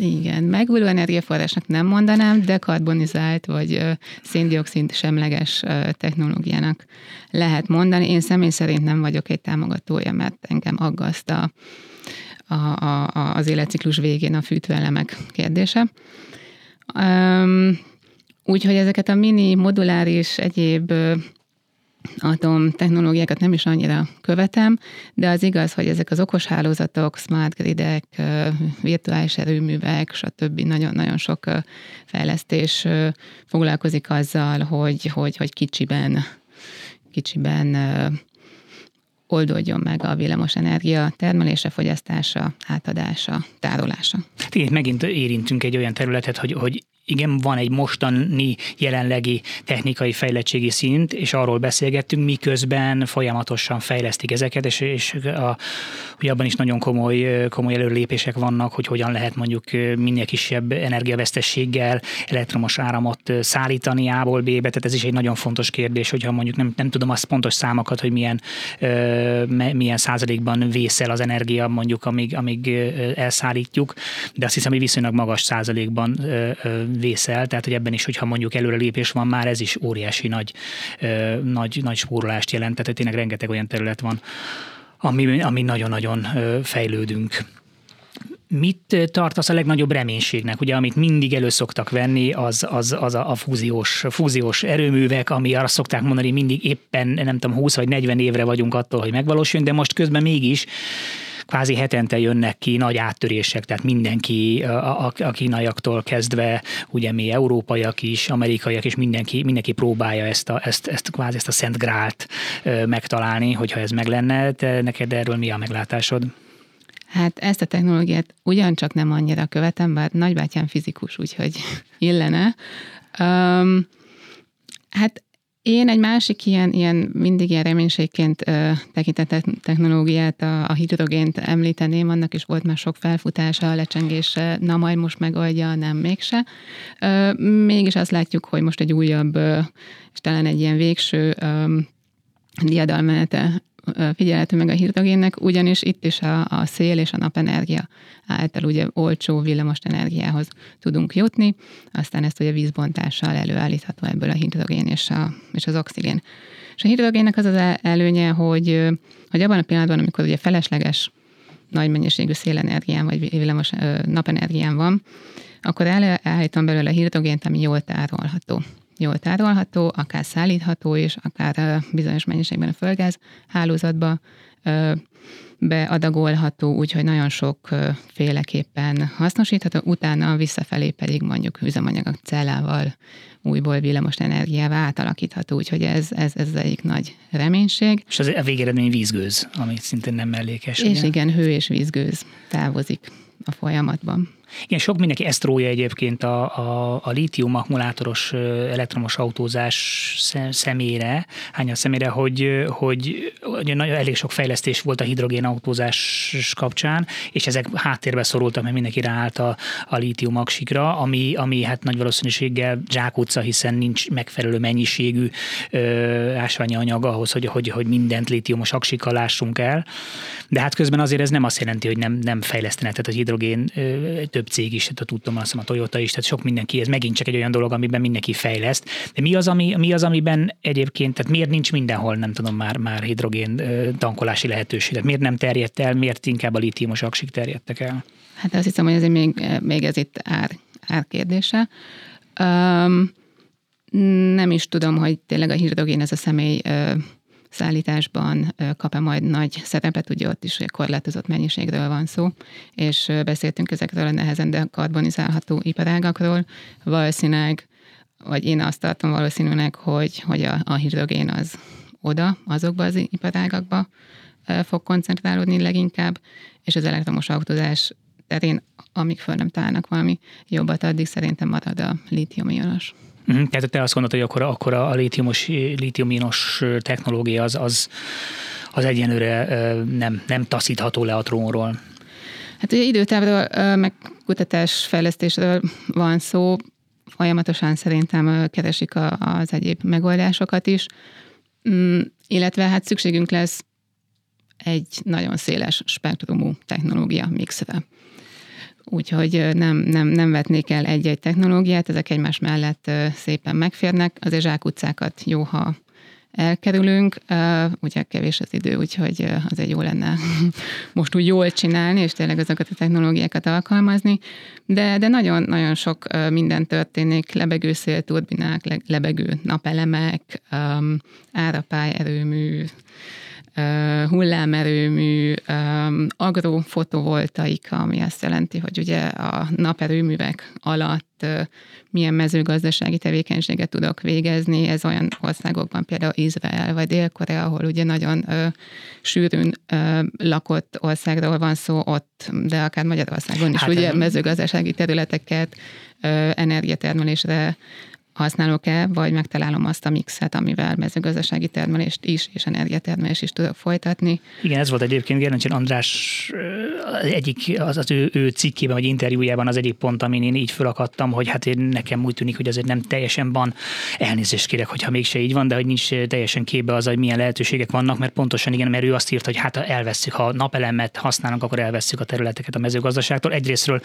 Igen, megújuló energiaforrásnak nem mondanám, de karbonizált vagy széndiokszid semleges technológiának lehet mondani. Én személy szerint nem vagyok egy támogatója, mert engem aggaszt a, a, a, az életciklus végén a fűtőelemek kérdése. Um, úgyhogy ezeket a mini, moduláris, egyéb atom technológiákat nem is annyira követem, de az igaz, hogy ezek az okos hálózatok, smart gridek, virtuális erőművek, stb. nagyon-nagyon sok fejlesztés foglalkozik azzal, hogy, hogy, hogy kicsiben, kicsiben oldódjon meg a villamos energia termelése, fogyasztása, átadása, tárolása. Igen, megint érintünk egy olyan területet, hogy, hogy igen, van egy mostani jelenlegi technikai fejlettségi szint, és arról beszélgettünk, miközben folyamatosan fejlesztik ezeket, és, és a, hogy abban is nagyon komoly, komoly előlépések vannak, hogy hogyan lehet mondjuk minél kisebb energiavesztességgel elektromos áramot szállítani A-ból B-be, tehát ez is egy nagyon fontos kérdés, hogyha mondjuk nem, nem tudom azt pontos számokat, hogy milyen, milyen százalékban vészel az energia mondjuk, amíg, amíg elszállítjuk, de azt hiszem, hogy viszonylag magas százalékban vészel, tehát hogy ebben is, hogyha mondjuk előrelépés van, már ez is óriási nagy, nagy, nagy spórolást jelent, tehát hogy tényleg rengeteg olyan terület van, ami, ami nagyon-nagyon fejlődünk. Mit tartasz a legnagyobb reménységnek? Ugye, amit mindig elő szoktak venni, az, az, az a, a fúziós, fúziós erőművek, ami arra szokták mondani, mindig éppen, nem tudom, 20 vagy 40 évre vagyunk attól, hogy megvalósuljunk, de most közben mégis kvázi hetente jönnek ki nagy áttörések, tehát mindenki, a, a, kínaiaktól kezdve, ugye mi európaiak is, amerikaiak is, mindenki, mindenki próbálja ezt a, ezt, ezt kvázi ezt a Szent Grált megtalálni, hogyha ez meg lenne. Te neked erről mi a meglátásod? Hát ezt a technológiát ugyancsak nem annyira követem, bár nagybátyám fizikus, úgyhogy illene. Um, hát én egy másik ilyen, ilyen mindig ilyen reménységként tekintett technológiát, a, a hidrogént említeném, annak is volt már sok felfutása, lecsengése, na majd most megoldja, nem mégse. Uh, mégis azt látjuk, hogy most egy újabb, uh, és talán egy ilyen végső um, diadalmenete figyelhető meg a hidrogénnek, ugyanis itt is a, a szél és a napenergia által ugye olcsó villamos energiához tudunk jutni, aztán ezt ugye vízbontással előállítható ebből a hidrogén és, a, és az oxigén. És a hidrogénnek az az előnye, hogy, hogy abban a pillanatban, amikor ugye felesleges nagy mennyiségű szélenergián vagy villamos napenergián van, akkor előállítom belőle a hidrogént, ami jól tárolható jól tárolható, akár szállítható is, akár bizonyos mennyiségben a földgáz hálózatba beadagolható, úgyhogy nagyon sok féleképpen hasznosítható, utána visszafelé pedig mondjuk üzemanyag cellával újból villamos energiává átalakítható, úgyhogy ez, ez, ez egyik nagy reménység. És az a végeredmény vízgőz, ami szintén nem mellékes. És ugye? igen, hő és vízgőz távozik a folyamatban. Igen, sok mindenki ezt rója egyébként a, a, a lítium akkumulátoros elektromos autózás szemére, hányas szemére, hogy, hogy, hogy nagyon, elég sok fejlesztés volt a hidrogén autózás kapcsán, és ezek háttérbe szorultak, mert mindenki ráállt a, a lítium aksikra, ami, ami hát nagy valószínűséggel zsákutca, hiszen nincs megfelelő mennyiségű ö, ásványi anyag ahhoz, hogy, hogy, hogy mindent lítiumos aksikkal lássunk el. De hát közben azért ez nem azt jelenti, hogy nem, nem fejlesztenek, tehát a hidrogén ö, több cég is, tehát a tudtom, azt a Toyota is, tehát sok mindenki, ez megint csak egy olyan dolog, amiben mindenki fejleszt. De mi az, ami, mi az amiben egyébként, tehát miért nincs mindenhol, nem tudom, már, már hidrogén tankolási lehetőség? Tehát miért nem terjedt el, miért inkább a lítiumos aksik terjedtek el? Hát azt hiszem, hogy azért még, még ez itt ár árkérdése. Um, nem is tudom, hogy tényleg a hidrogén ez a személy szállításban kap-e majd nagy szerepet, ugye ott is hogy korlátozott mennyiségről van szó, és beszéltünk ezekről a nehezen dekarbonizálható iparágakról. Valószínűleg, vagy én azt tartom valószínűleg, hogy, hogy a, a hidrogén az oda, azokba az iparágakba fog koncentrálódni leginkább, és az elektromos autózás terén, amíg föl nem találnak valami jobbat, addig szerintem marad a lítium-ionos. Uh-huh. Tehát te azt gondolod, hogy akkor, akkor a lítiumos, lítiuminos technológia az, az, az egyenlőre nem, nem taszítható le a trónról. Hát ugye időtávról, meg kutatásfejlesztésről van szó, folyamatosan szerintem keresik az egyéb megoldásokat is, mm, illetve hát szükségünk lesz egy nagyon széles spektrumú technológia mixre úgyhogy nem, nem, nem vetnék el egy-egy technológiát, ezek egymás mellett szépen megférnek, azért zsákutcákat jó, ha elkerülünk, ugye kevés az idő, úgyhogy azért jó lenne most úgy jól csinálni, és tényleg azokat a technológiákat alkalmazni, de, de nagyon, nagyon sok minden történik, lebegő szélturbinák, lebegő napelemek, árapály erőmű, hullámerőmű, agrofotovoltaika, ami azt jelenti, hogy ugye a naperőművek alatt milyen mezőgazdasági tevékenységet tudok végezni. Ez olyan országokban, például Izrael vagy Dél-Korea, ahol ugye nagyon sűrűn lakott országról van szó ott, de akár Magyarországon is hát ugye mezőgazdasági területeket energiatermelésre használok-e, vagy megtalálom azt a mixet, amivel mezőgazdasági termelést is és energiatermelést is tudok folytatni. Igen, ez volt egyébként Gerencsen András egyik az, az ő, ő cikkében vagy interjújában az egyik pont, amin én így fölakadtam, hogy hát én nekem úgy tűnik, hogy azért nem teljesen van, elnézést kérek, hogyha mégse így van, de hogy nincs teljesen képbe az, hogy milyen lehetőségek vannak, mert pontosan igen, mert ő azt írt, hogy hát ha elveszük, ha napelemet használnak, akkor elveszük a területeket a mezőgazdaságtól. Egyrésztről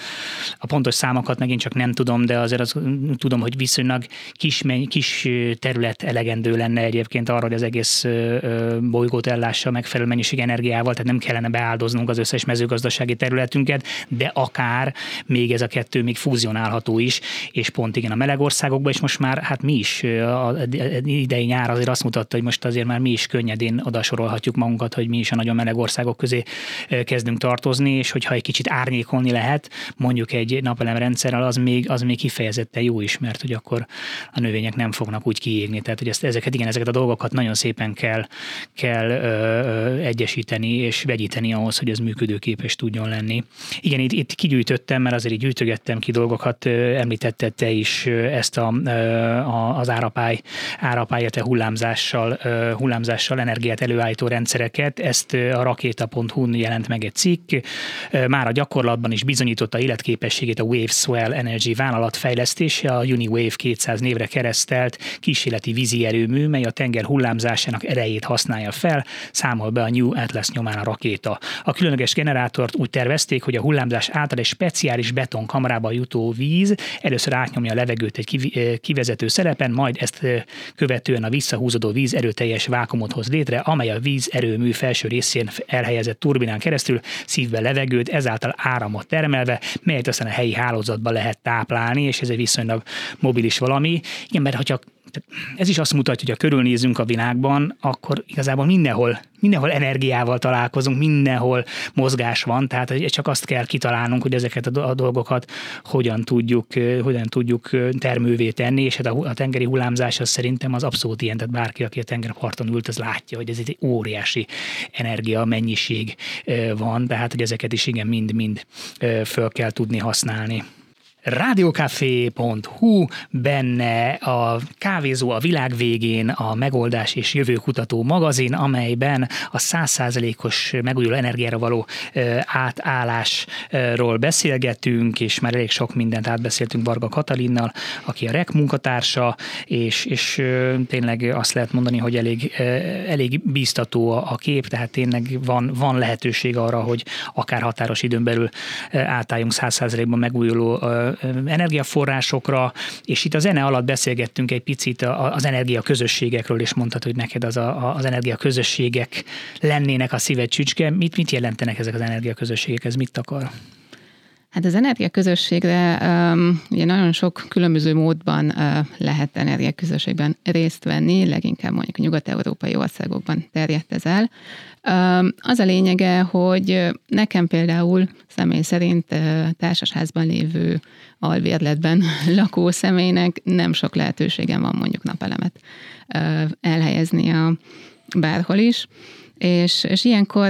a pontos számokat megint csak nem tudom, de azért az, tudom, hogy viszonylag kis, kis terület elegendő lenne egyébként arra, hogy az egész bolygót ellássa megfelelő mennyiség energiával, tehát nem kellene beáldoznunk az összes mezőgazdasági területünket, de akár még ez a kettő még fúzionálható is, és pont igen a meleg országokban, és most már hát mi is a idei nyár azért azt mutatta, hogy most azért már mi is könnyedén odasorolhatjuk magunkat, hogy mi is a nagyon meleg országok közé kezdünk tartozni, és hogyha egy kicsit árnyékolni lehet, mondjuk egy napelemrendszerrel, az még, az még kifejezetten jó is, mert hogy akkor a növények nem fognak úgy kiégni. Tehát, hogy ezt, ezeket, igen, ezeket a dolgokat nagyon szépen kell, kell ö, ö, egyesíteni és vegyíteni ahhoz, hogy ez működőképes tudjon lenni. Igen, itt, itt kigyűjtöttem, mert azért így gyűjtögettem ki dolgokat, említette te is ezt a, a, az árapály, árapály, illetve hullámzással, hullámzással energiát előállító rendszereket. Ezt a rakéta.hu-n jelent meg egy cikk. Már a gyakorlatban is bizonyította életképességét a Wave Swell Energy vállalat fejlesztése, a UniWave 200 névre keresztelt kísérleti vízi erőmű, mely a tenger hullámzásának erejét használja fel, számol be a New Atlas nyomán a rakéta. A különleges generátort úgy tervezték, hogy a hullámzás által egy speciális betonkamrába jutó víz először átnyomja a levegőt egy kivezető szerepen, majd ezt követően a visszahúzódó víz erőteljes vákumot hoz létre, amely a víz erőmű felső részén elhelyezett turbinán keresztül szívbe levegőt, ezáltal áramot termelve, melyet aztán a helyi hálózatba lehet táplálni, és ez egy viszonylag mobilis valami. Igen, mert hogyha ez is azt mutatja, hogy ha körülnézünk a világban, akkor igazából mindenhol, mindenhol energiával találkozunk, mindenhol mozgás van, tehát csak azt kell kitalálnunk, hogy ezeket a dolgokat hogyan tudjuk, hogyan tudjuk termővé tenni, és hát a tengeri hullámzás az szerintem az abszolút ilyen, tehát bárki, aki a tengerparton ült, az látja, hogy ez egy óriási energia mennyiség van, tehát hogy ezeket is igen mind-mind föl kell tudni használni rádiókafé.hu, benne a kávézó a világ végén, a megoldás és jövőkutató magazin, amelyben a százszázalékos megújuló energiára való átállásról beszélgetünk, és már elég sok mindent átbeszéltünk Varga Katalinnal, aki a REK munkatársa, és, és tényleg azt lehet mondani, hogy elég, elég bíztató a kép, tehát tényleg van, van lehetőség arra, hogy akár határos időn belül átálljunk százszázalékban megújuló energiaforrásokra, és itt a zene alatt beszélgettünk egy picit az energiaközösségekről, és mondtad, hogy neked az a, az energiaközösségek lennének a szíved csücske. Mit, mit jelentenek ezek az energiaközösségek? Ez mit akar? Hát az energiaközösségre um, ugye nagyon sok különböző módban uh, lehet energiaközösségben részt venni, leginkább mondjuk a nyugat-európai országokban terjedt ez el. Um, az a lényege, hogy nekem például személy szerint uh, társasházban lévő alvérletben lakó személynek nem sok lehetőségem van mondjuk napelemet uh, elhelyezni a bárhol is. És, és ilyenkor,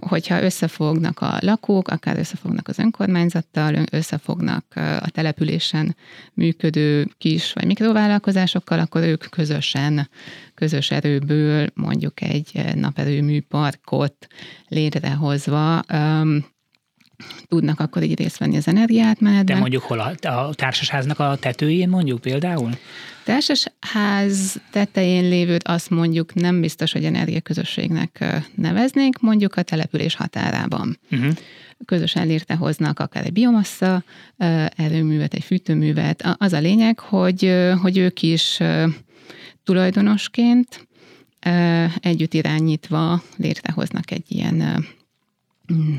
hogyha összefognak a lakók, akár összefognak az önkormányzattal, összefognak a településen működő kis vagy mikrovállalkozásokkal, akkor ők közösen, közös erőből mondjuk egy naperőmű parkot létrehozva tudnak akkor így részt venni az energiátmenetben. De mondjuk hol a, a társasháznak a tetőjén mondjuk például? Társasház tetején lévőt azt mondjuk nem biztos, hogy energiaközösségnek neveznénk, mondjuk a település határában. Uh-huh. Közösen létrehoznak akár egy biomassa erőművet, egy fűtőművet. Az a lényeg, hogy, hogy ők is tulajdonosként együtt irányítva létrehoznak egy ilyen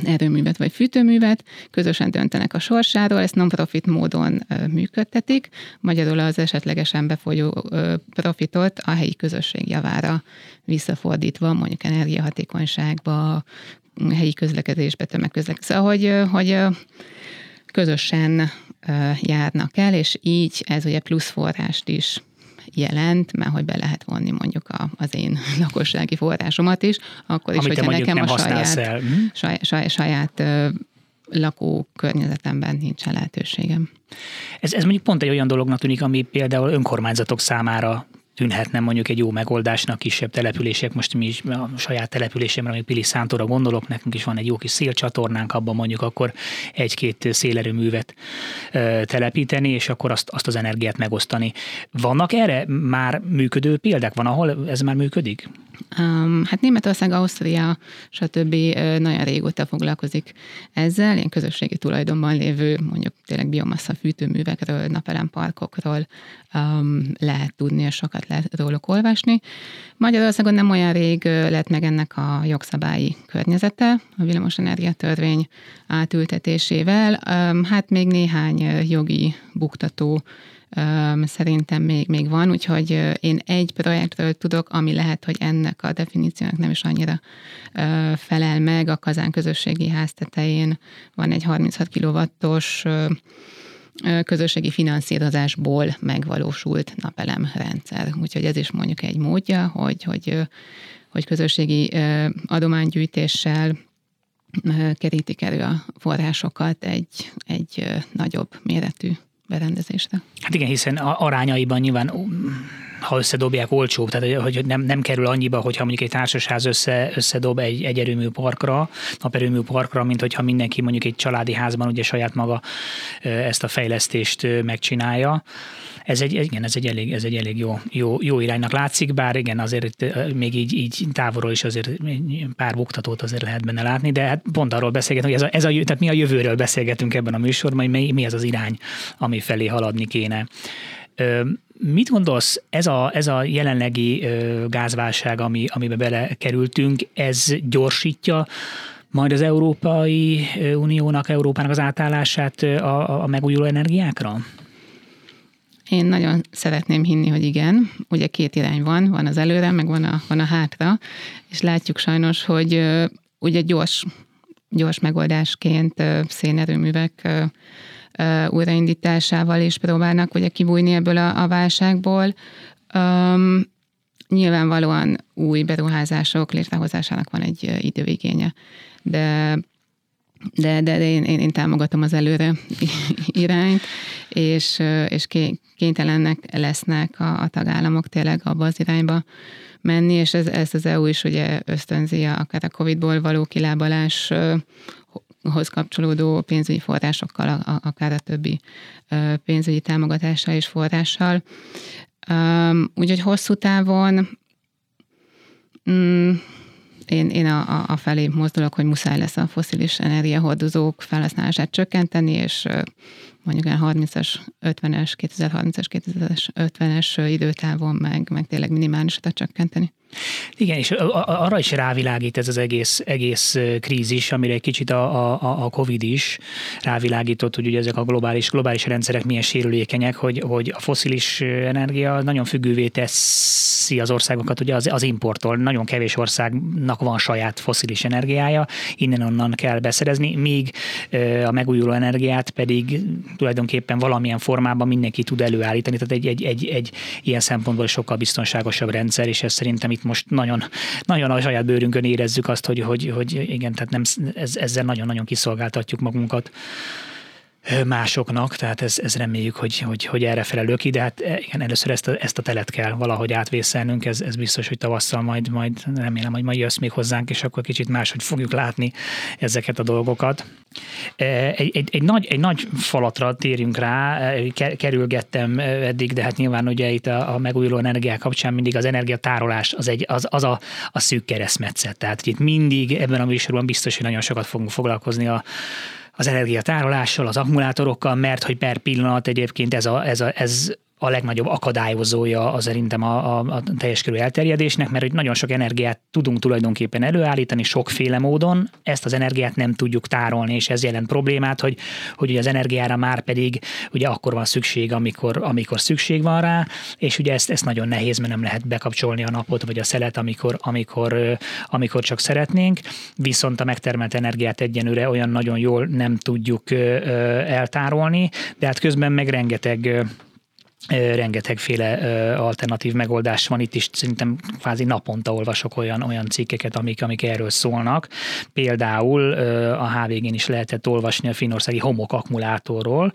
erőművet vagy fűtőművet, közösen döntenek a sorsáról, ezt non-profit módon működtetik, magyarul az esetlegesen befolyó profitot a helyi közösség javára visszafordítva, mondjuk energiahatékonyságba, helyi közlekedésbe, tömegközlekedésbe. Szóval, hogy, hogy közösen járnak el, és így ez ugye plusz forrást is jelent, mert hogy be lehet vonni mondjuk a, az én lakossági forrásomat is, akkor is, Amit hogyha nekem a saját, el. Hm? saját, saját, saját lakó környezetemben nincsen lehetőségem. Ez, ez mondjuk pont egy olyan dolognak tűnik, ami például önkormányzatok számára tűnhetne mondjuk egy jó megoldásnak kisebb települések, most mi is a saját településemre, amíg Pili Szántóra gondolok, nekünk is van egy jó kis szélcsatornánk, abban mondjuk akkor egy-két szélerőművet telepíteni, és akkor azt, azt az energiát megosztani. Vannak erre már működő példák? Van, ahol ez már működik? Um, hát Németország, Ausztria, stb. nagyon régóta foglalkozik ezzel, ilyen közösségi tulajdonban lévő, mondjuk tényleg biomassa fűtőművekről, napelemparkokról um, lehet tudni, és sokat lehet róluk olvasni. Magyarországon nem olyan rég lett meg ennek a jogszabályi környezete, a villamosenergia törvény átültetésével. Um, hát még néhány jogi buktató szerintem még, még van, úgyhogy én egy projektről tudok, ami lehet, hogy ennek a definíciónak nem is annyira felel meg. A Kazán közösségi ház tetején van egy 36 kW-os közösségi finanszírozásból megvalósult napelem rendszer. Úgyhogy ez is mondjuk egy módja, hogy, hogy, hogy közösségi adománygyűjtéssel kerítik elő a forrásokat egy, egy nagyobb méretű berendezésre. Hát igen, hiszen arányaiban nyilván ha összedobják olcsóbb, tehát hogy nem, nem kerül annyiba, hogyha mondjuk egy társasház össze, összedob egy, egy erőmű parkra, naperőmű parkra, mint hogyha mindenki mondjuk egy családi házban ugye saját maga ezt a fejlesztést megcsinálja. Ez egy, igen, ez egy elég, ez egy elég jó, jó, jó iránynak látszik, bár igen, azért még így, így távolról is azért pár buktatót azért lehet benne látni, de hát pont arról beszélgetünk, hogy ez a, ez a, tehát mi a jövőről beszélgetünk ebben a műsorban, hogy mi, mi az az irány, ami felé haladni kéne. Mit gondolsz, ez a, ez a jelenlegi gázválság, ami, amiben belekerültünk, ez gyorsítja majd az Európai Uniónak, Európának az átállását a, a megújuló energiákra? Én nagyon szeretném hinni, hogy igen. Ugye két irány van, van az előre, meg van a, van a hátra, és látjuk sajnos, hogy ugye gyors, gyors megoldásként szénerőművek újraindításával is próbálnak ugye kibújni ebből a, a válságból. Um, nyilvánvalóan új beruházások létrehozásának van egy időigénye, de de, de, de én, én, támogatom az előre irányt, és, és kénytelennek lesznek a, a tagállamok tényleg abba az irányba menni, és ez, ezt az EU is ugye ösztönzi akár a Covid-ból való kilábalás hoz kapcsolódó pénzügyi forrásokkal, akár a többi pénzügyi támogatással és forrással. Úgyhogy hosszú távon mm, én, én a, a felé mozdulok, hogy muszáj lesz a foszilis energiahordozók felhasználását csökkenteni, és mondjuk olyan 30-as, 50-es, 2030-as, 2050-es időtávon meg, meg tényleg minimálisat csökkenteni. Igen, és arra is rávilágít ez az egész, egész krízis, amire egy kicsit a, a, a Covid is rávilágított, hogy ugye ezek a globális, globális rendszerek milyen sérülékenyek, hogy, hogy a foszilis energia nagyon függővé teszi az országokat ugye az, az importtól. Nagyon kevés országnak van saját foszilis energiája, innen-onnan kell beszerezni, míg a megújuló energiát pedig tulajdonképpen valamilyen formában mindenki tud előállítani, tehát egy, egy, egy, egy ilyen szempontból sokkal biztonságosabb rendszer, és ez szerintem itt most nagyon, nagyon a saját bőrünkön érezzük azt, hogy, hogy, hogy igen, tehát nem, ez, ezzel nagyon-nagyon kiszolgáltatjuk magunkat másoknak, tehát ez, ez reméljük, hogy, hogy, hogy erre felelők ki, de hát igen, először ezt a, ezt a telet kell valahogy átvészelnünk, ez, ez biztos, hogy tavasszal majd, majd remélem, hogy majd jössz még hozzánk, és akkor kicsit máshogy fogjuk látni ezeket a dolgokat. Egy, egy, egy, nagy, egy nagy falatra térjünk rá, kerülgettem eddig, de hát nyilván ugye itt a, a megújuló energiák kapcsán mindig az energiatárolás az, egy, az, az a, a szűk keresztmetszet. Tehát itt mindig ebben a műsorban biztos, hogy nagyon sokat fogunk foglalkozni a, az energiatárolással, az akkumulátorokkal, mert hogy per pillanat egyébként ez, a, ez, a, ez a legnagyobb akadályozója az szerintem a, a, a teljes körű elterjedésnek, mert hogy nagyon sok energiát tudunk tulajdonképpen előállítani sokféle módon, ezt az energiát nem tudjuk tárolni, és ez jelent problémát, hogy, hogy ugye az energiára már pedig ugye akkor van szükség, amikor, amikor szükség van rá, és ugye ezt, ezt nagyon nehéz, mert nem lehet bekapcsolni a napot vagy a szelet, amikor, amikor, amikor csak szeretnénk, viszont a megtermelt energiát egyenőre olyan nagyon jól nem tudjuk eltárolni, de hát közben meg rengeteg rengetegféle alternatív megoldás van. Itt is szerintem kvázi naponta olvasok olyan, olyan cikkeket, amik, amik erről szólnak. Például a HVG-n is lehetett olvasni a finnországi homok akkumulátorról.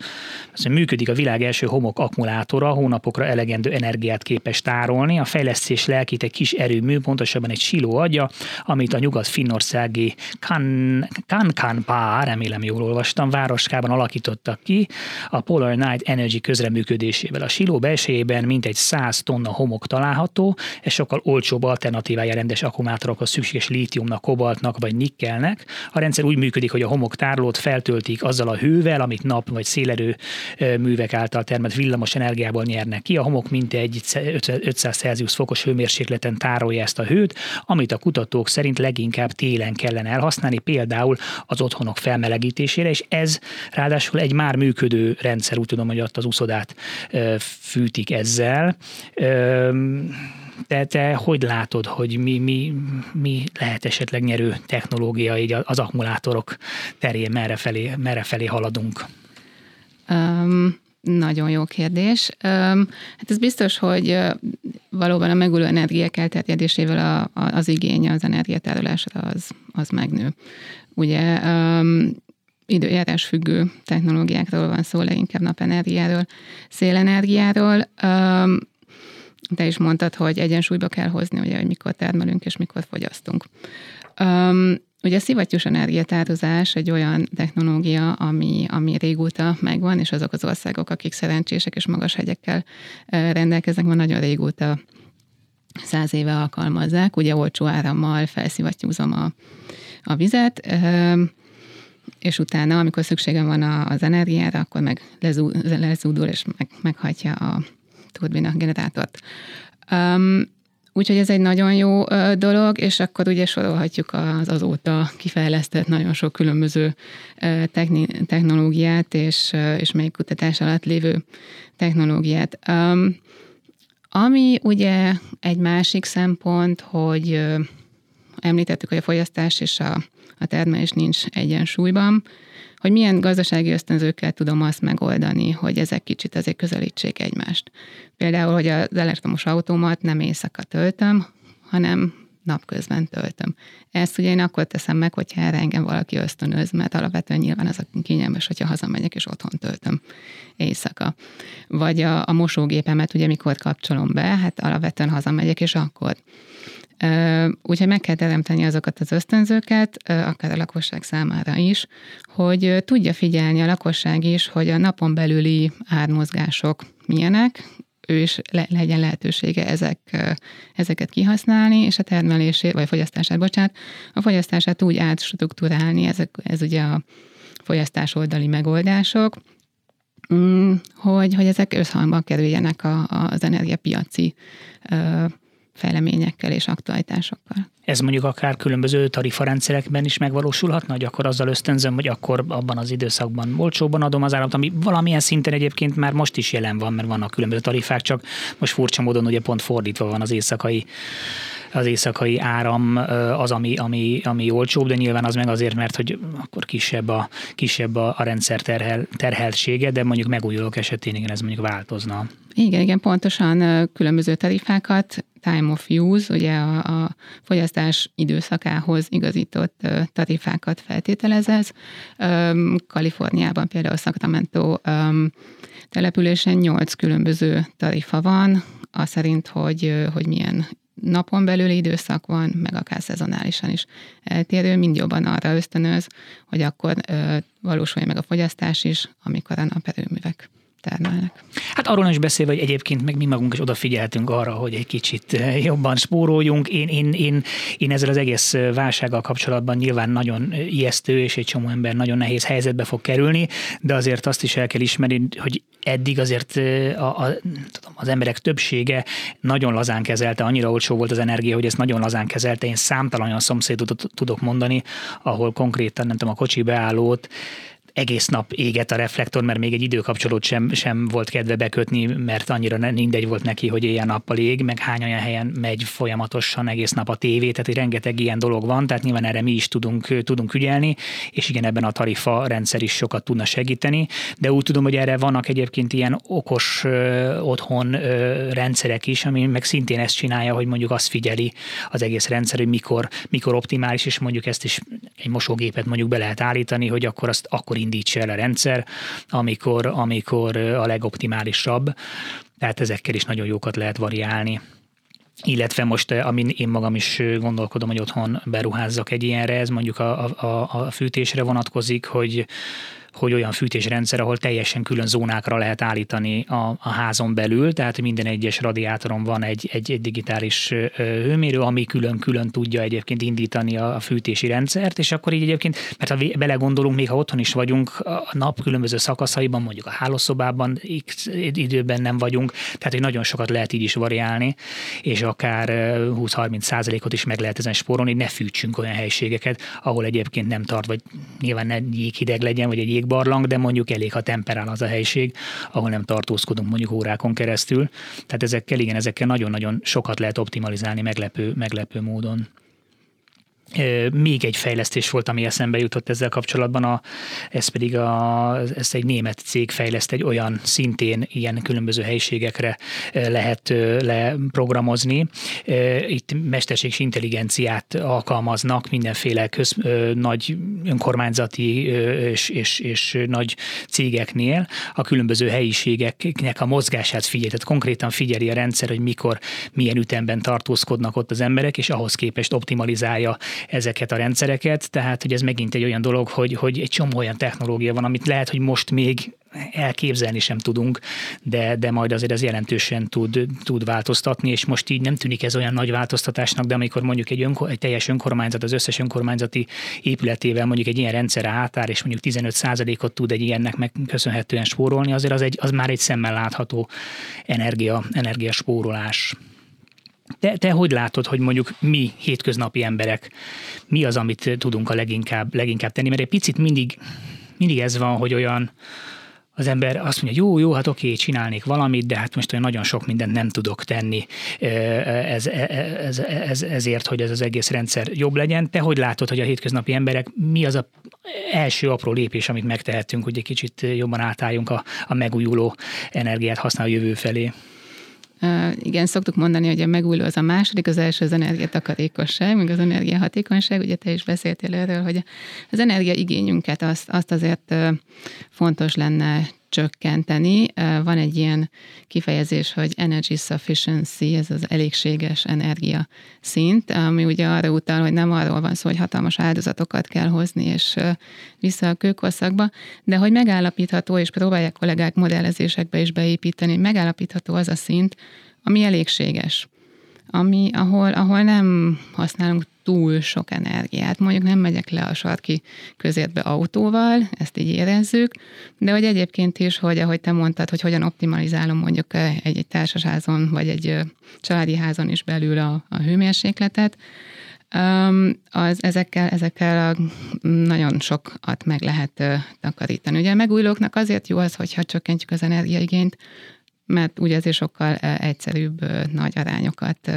Működik a világ első homok akkumulátora, hónapokra elegendő energiát képes tárolni. A fejlesztés lelkít egy kis erőmű, pontosabban egy siló adja, amit a nyugat-finnországi kan, Kankanpá, remélem jól olvastam, városkában alakítottak ki a Polar Night Energy közreműködésével. A siló belsejében mintegy 100 tonna homok található, ez sokkal olcsóbb alternatívája rendes akkumulátorokhoz szükséges lítiumnak, kobaltnak vagy nikkelnek. A rendszer úgy működik, hogy a homok tárolót feltöltik azzal a hővel, amit nap vagy szélerő művek által termelt villamos energiából nyernek ki. A homok mintegy 500 Celsius fokos hőmérsékleten tárolja ezt a hőt, amit a kutatók szerint leginkább télen kellene elhasználni, például az otthonok felmelegítésére, és ez ráadásul egy már működő rendszer, úgy tudom, hogy ott az uszodát fűtik ezzel. De te hogy látod, hogy mi, mi, mi lehet esetleg nyerő technológia így az akkumulátorok terén, merre felé, merre felé haladunk? Um, nagyon jó kérdés. Um, hát ez biztos, hogy valóban a megújuló energiák elterjedésével az igény az energiatárolásra az, az megnő. Ugye időjárás függő technológiákról van szó, leginkább napenergiáról, szélenergiáról. Te is mondtad, hogy egyensúlyba kell hozni, ugye, hogy mikor termelünk és mikor fogyasztunk. Ugye a szivattyús energiatározás egy olyan technológia, ami, ami régóta megvan, és azok az országok, akik szerencsések és magas hegyekkel rendelkeznek, már nagyon régóta száz éve alkalmazzák. Ugye olcsó árammal felszivattyúzom a, a vizet, és utána, amikor szükségem van az energiára, akkor meg lezúdul, és meg, meghagyja a turbina generátort. Um, Úgyhogy ez egy nagyon jó dolog, és akkor ugye sorolhatjuk az azóta kifejlesztett nagyon sok különböző technológiát, és, és még kutatás alatt lévő technológiát. Um, ami ugye egy másik szempont, hogy említettük, hogy a fogyasztás és a a termelés nincs egyensúlyban, hogy milyen gazdasági ösztönzőkkel tudom azt megoldani, hogy ezek kicsit azért közelítsék egymást. Például, hogy az elektromos autómat nem éjszaka töltöm, hanem napközben töltöm. Ezt ugye én akkor teszem meg, hogyha erre engem valaki ösztönöz, mert alapvetően nyilván az a kényelmes, hogyha hazamegyek és otthon töltöm éjszaka. Vagy a, a mosógépemet ugye mikor kapcsolom be, hát alapvetően hazamegyek, és akkor Úgyhogy meg kell teremteni azokat az ösztönzőket, akár a lakosság számára is, hogy tudja figyelni a lakosság is, hogy a napon belüli ármozgások milyenek, ő is le, legyen lehetősége ezek, ezeket kihasználni, és a termelését, vagy a fogyasztását, bocsánat, a fogyasztását úgy átstruktúrálni, ezek, ez ugye a fogyasztás oldali megoldások, mm, hogy, hogy ezek összhangba kerüljenek a, az energiapiaci fejleményekkel és aktualitásokkal. Ez mondjuk akár különböző tarifarendszerekben is megvalósulhatna, hogy akkor azzal ösztönzöm, hogy akkor abban az időszakban olcsóban adom az áramot, ami valamilyen szinten egyébként már most is jelen van, mert vannak különböző tarifák, csak most furcsa módon ugye pont fordítva van az éjszakai az éjszakai áram az, ami, ami, ami olcsóbb, de nyilván az meg azért, mert hogy akkor kisebb a, kisebb a, rendszer terhel, terheltsége, de mondjuk megújulók esetén igen, ez mondjuk változna. Igen, igen, pontosan különböző tarifákat, time of use, ugye a, a fogyasztás időszakához igazított tarifákat feltételez ez. Kaliforniában például Sacramento településen nyolc különböző tarifa van, az szerint, hogy, hogy milyen napon belüli időszak van, meg akár szezonálisan is eltérő, mind jobban arra ösztönöz, hogy akkor ö, valósulja meg a fogyasztás is, amikor a naperőművek termelnek. Hát arról is beszélve, hogy egyébként meg mi magunk is odafigyeltünk arra, hogy egy kicsit jobban spóroljunk. Én, én, én, én ezzel az egész válsággal kapcsolatban nyilván nagyon ijesztő, és egy csomó ember nagyon nehéz helyzetbe fog kerülni, de azért azt is el kell ismerni, hogy eddig azért a, a, tudom, az emberek többsége nagyon lazán kezelte, annyira olcsó volt az energia, hogy ezt nagyon lazán kezelte. Én számtalan olyan szomszédot tudok mondani, ahol konkrétan, nem tudom, a kocsi beállót egész nap éget a reflektor, mert még egy időkapcsolót sem, sem volt kedve bekötni, mert annyira mindegy volt neki, hogy éjjel-nappal ég, meg hány olyan helyen megy folyamatosan egész nap a tévé, tehát hogy rengeteg ilyen dolog van, tehát nyilván erre mi is tudunk, tudunk ügyelni, és igen, ebben a tarifa rendszer is sokat tudna segíteni, de úgy tudom, hogy erre vannak egyébként ilyen okos ö, otthon ö, rendszerek is, ami meg szintén ezt csinálja, hogy mondjuk azt figyeli az egész rendszer, hogy mikor, mikor optimális, és mondjuk ezt is egy mosógépet mondjuk be lehet állítani, hogy akkor azt akkor indítsa el a rendszer, amikor, amikor a legoptimálisabb. Tehát ezekkel is nagyon jókat lehet variálni illetve most, amin én magam is gondolkodom, hogy otthon beruházzak egy ilyenre, ez mondjuk a, a, a fűtésre vonatkozik, hogy hogy olyan fűtésrendszer, ahol teljesen külön zónákra lehet állítani a, a házon belül, tehát minden egyes radiátoron van egy, egy, egy digitális hőmérő, ami külön-külön tudja egyébként indítani a, fűtési rendszert, és akkor így egyébként, mert ha belegondolunk, még ha otthon is vagyunk, a nap különböző szakaszaiban, mondjuk a hálószobában x időben nem vagyunk, tehát hogy nagyon sokat lehet így is variálni, és akár 20-30 százalékot is meg lehet ezen spórolni, ne fűtsünk olyan helységeket, ahol egyébként nem tart, vagy nyilván ne jéghideg legyen, vagy egy jégbarlang, de mondjuk elég, ha temperál az a helység, ahol nem tartózkodunk mondjuk órákon keresztül. Tehát ezekkel, igen, ezekkel nagyon-nagyon sokat lehet optimalizálni meglepő, meglepő módon. Még egy fejlesztés volt, ami eszembe jutott ezzel kapcsolatban, a, ez pedig a, ez egy német cég fejleszt egy olyan szintén ilyen különböző helyiségekre lehet leprogramozni. Itt mesterséges intelligenciát alkalmaznak mindenféle köz, nagy önkormányzati és, és, és nagy cégeknél a különböző helyiségeknek a mozgását figyeli. Tehát konkrétan figyeli a rendszer, hogy mikor, milyen ütemben tartózkodnak ott az emberek, és ahhoz képest optimalizálja ezeket a rendszereket, tehát hogy ez megint egy olyan dolog, hogy, hogy egy csomó olyan technológia van, amit lehet, hogy most még elképzelni sem tudunk, de, de majd azért ez jelentősen tud, tud változtatni, és most így nem tűnik ez olyan nagy változtatásnak, de amikor mondjuk egy, önkor, egy teljes önkormányzat az összes önkormányzati épületével mondjuk egy ilyen rendszer átáll, és mondjuk 15%-ot tud egy ilyennek meg köszönhetően spórolni, azért az, egy, az már egy szemmel látható energia, energia spórolás. Te, te hogy látod, hogy mondjuk mi hétköznapi emberek, mi az, amit tudunk a leginkább, leginkább tenni? Mert egy picit mindig, mindig ez van, hogy olyan, az ember azt mondja, jó, jó, hát oké, csinálnék valamit, de hát most olyan nagyon sok mindent nem tudok tenni ez, ez, ez, ezért, hogy ez az egész rendszer jobb legyen. Te hogy látod, hogy a hétköznapi emberek, mi az a első apró lépés, amit megtehetünk, hogy egy kicsit jobban átálljunk a, a megújuló energiát használó jövő felé? Igen, szoktuk mondani, hogy a megújuló az a második, az első az energiatakarékosság, meg az energiahatékonyság. Ugye te is beszéltél erről, hogy az energiaigényünket azt, azt azért fontos lenne csökkenteni. Van egy ilyen kifejezés, hogy energy sufficiency, ez az elégséges energia szint, ami ugye arra utal, hogy nem arról van szó, hogy hatalmas áldozatokat kell hozni és vissza a kőkorszakba, de hogy megállapítható, és próbálják kollégák modellezésekbe is beépíteni, megállapítható az a szint, ami elégséges ami, ahol, ahol nem használunk túl sok energiát. Mondjuk nem megyek le a sarki közértbe autóval, ezt így érezzük, de hogy egyébként is, hogy ahogy te mondtad, hogy hogyan optimalizálom mondjuk egy, egy társasházon, vagy egy családi házon is belül a, a hőmérsékletet, az ezekkel, ezekkel a nagyon sokat meg lehet takarítani. Ugye a megújulóknak azért jó az, hogyha csökkentjük az energiaigényt, mert ugye ezért sokkal egyszerűbb nagy arányokat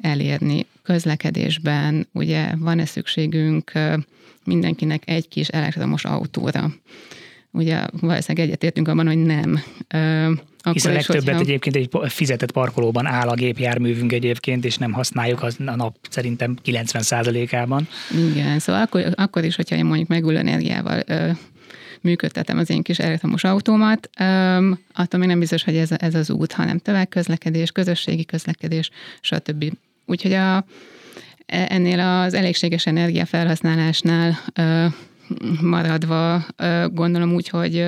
elérni. Közlekedésben ugye van-e szükségünk mindenkinek egy kis elektromos autóra? Ugye valószínűleg egyetértünk abban, hogy nem. Akkor Hiszen legtöbbet hogyha... egyébként egy fizetett parkolóban áll a gépjárművünk egyébként, és nem használjuk az a nap szerintem 90%-ában. Igen, szóval akkor, akkor is, hogyha én mondjuk megújuló energiával ö, működtetem az én kis elektromos autómat, ö, attól még nem biztos, hogy ez, ez az út, hanem tömegközlekedés, közösségi közlekedés, stb. Úgyhogy a, e, ennél az elégséges energiafelhasználásnál ö, maradva gondolom úgy, hogy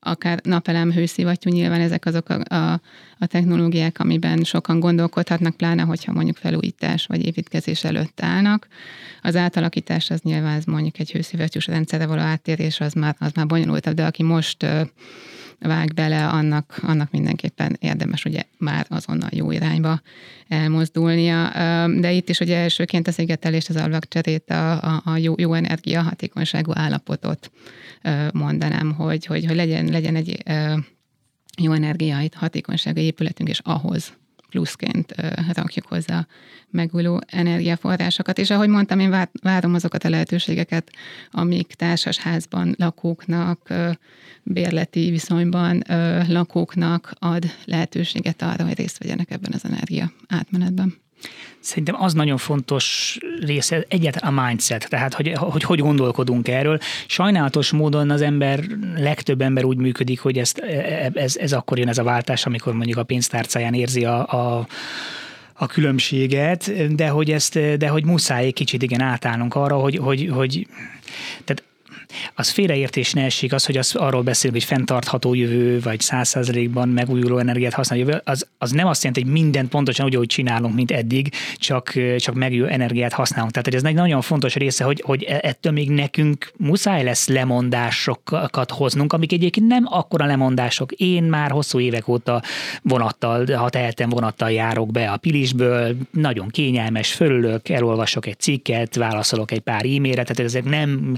akár napelem, hőszivattyú, nyilván ezek azok a, a, a technológiák, amiben sokan gondolkodhatnak, pláne, hogyha mondjuk felújítás vagy építkezés előtt állnak. Az átalakítás az nyilván ez mondjuk egy hőszivattyús rendszerre való áttérés, az már, az már bonyolultabb, de aki most vág bele, annak, annak mindenképpen érdemes ugye már azonnal jó irányba elmozdulnia. De itt is ugye elsőként a szigetelést, az ablakcserét, a, a, a jó, jó energia hatékonyságú állapotot mondanám, hogy, hogy, hogy legyen, legyen egy jó energia hatékonyságú épületünk, és ahhoz pluszként rakjuk hozzá megújuló energiaforrásokat. És ahogy mondtam, én várom azokat a lehetőségeket, amik társasházban lakóknak, bérleti viszonyban lakóknak ad lehetőséget arra, hogy részt vegyenek ebben az energia átmenetben. Szerintem az nagyon fontos része egyáltalán a mindset, tehát hogy, hogy hogy gondolkodunk erről. Sajnálatos módon az ember, legtöbb ember úgy működik, hogy ezt, ez, ez akkor jön ez a váltás, amikor mondjuk a pénztárcáján érzi a, a a különbséget, de hogy ezt, de hogy muszáj egy kicsit igen átállnunk arra, hogy, hogy, hogy tehát az félreértés ne essék az, hogy az, arról beszélünk, hogy fenntartható jövő, vagy százszerzelékban megújuló energiát használó jövő, az, az nem azt jelenti, hogy mindent pontosan úgy, ahogy csinálunk, mint eddig, csak, csak megújuló energiát használunk. Tehát hogy ez egy nagyon fontos része, hogy, hogy e, ettől még nekünk muszáj lesz lemondásokat hoznunk, amik egyébként nem akkora lemondások. Én már hosszú évek óta vonattal, ha tehetem, vonattal járok be a Pilisből, nagyon kényelmes, fölülök, elolvasok egy cikket, válaszolok egy pár e-mailre, tehát ezek nem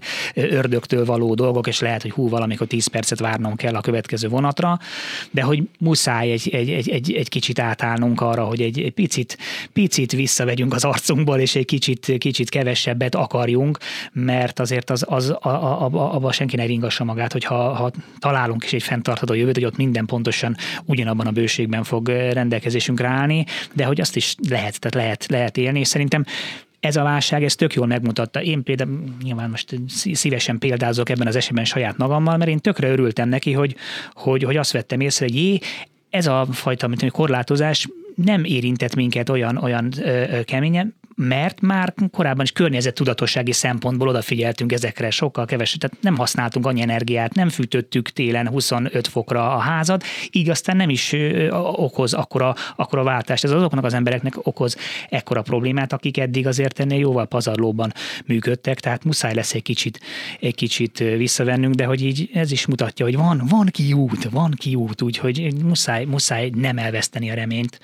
ördögtől való dolgok, és lehet, hogy hú, valamikor 10 percet várnom kell a következő vonatra, de hogy muszáj egy, egy, egy, egy, egy kicsit átállnunk arra, hogy egy, egy picit, picit visszavegyünk az arcunkból, és egy kicsit, kicsit kevesebbet akarjunk, mert azért az, az a, a, a, abba senki ne ringassa magát, hogy ha, ha találunk is egy fenntartható jövőt, hogy ott minden pontosan ugyanabban a bőségben fog rendelkezésünkre állni, de hogy azt is lehet, tehát lehet, lehet élni, és szerintem ez a válság ez tök jól megmutatta. Én például nyilván most szívesen példázok ebben az esetben saját magammal, mert én tökre örültem neki, hogy, hogy, hogy azt vettem észre, hogy jé, ez a fajta mint korlátozás nem érintett minket olyan, olyan ö, keményen, mert már korábban is környezettudatossági szempontból odafigyeltünk ezekre sokkal kevesebb, tehát nem használtunk annyi energiát, nem fűtöttük télen 25 fokra a házat, így aztán nem is okoz akkora, akkora váltást. Ez azoknak az embereknek okoz ekkora problémát, akik eddig azért ennél jóval pazarlóban működtek, tehát muszáj lesz egy kicsit, egy kicsit visszavennünk, de hogy így ez is mutatja, hogy van, van kiút, van kiút, úgyhogy muszáj, muszáj nem elveszteni a reményt.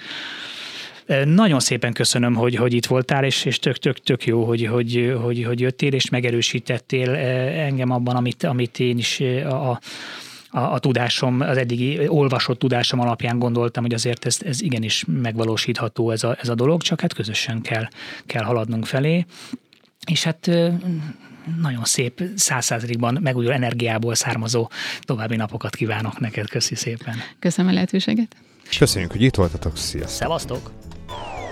Nagyon szépen köszönöm, hogy, hogy itt voltál, és, és tök, tök, tök jó, hogy, hogy, hogy, hogy jöttél, és megerősítettél engem abban, amit, amit én is a, a a, a tudásom, az eddigi olvasott tudásom alapján gondoltam, hogy azért ez, ez igenis megvalósítható ez a, ez a dolog, csak hát közösen kell, kell haladnunk felé. És hát nagyon szép százszázalékban megújuló energiából származó további napokat kívánok neked. Köszi szépen. Köszönöm a lehetőséget. Köszönjük, hogy itt voltatok. Sziasztok. Szevasztok. Oh.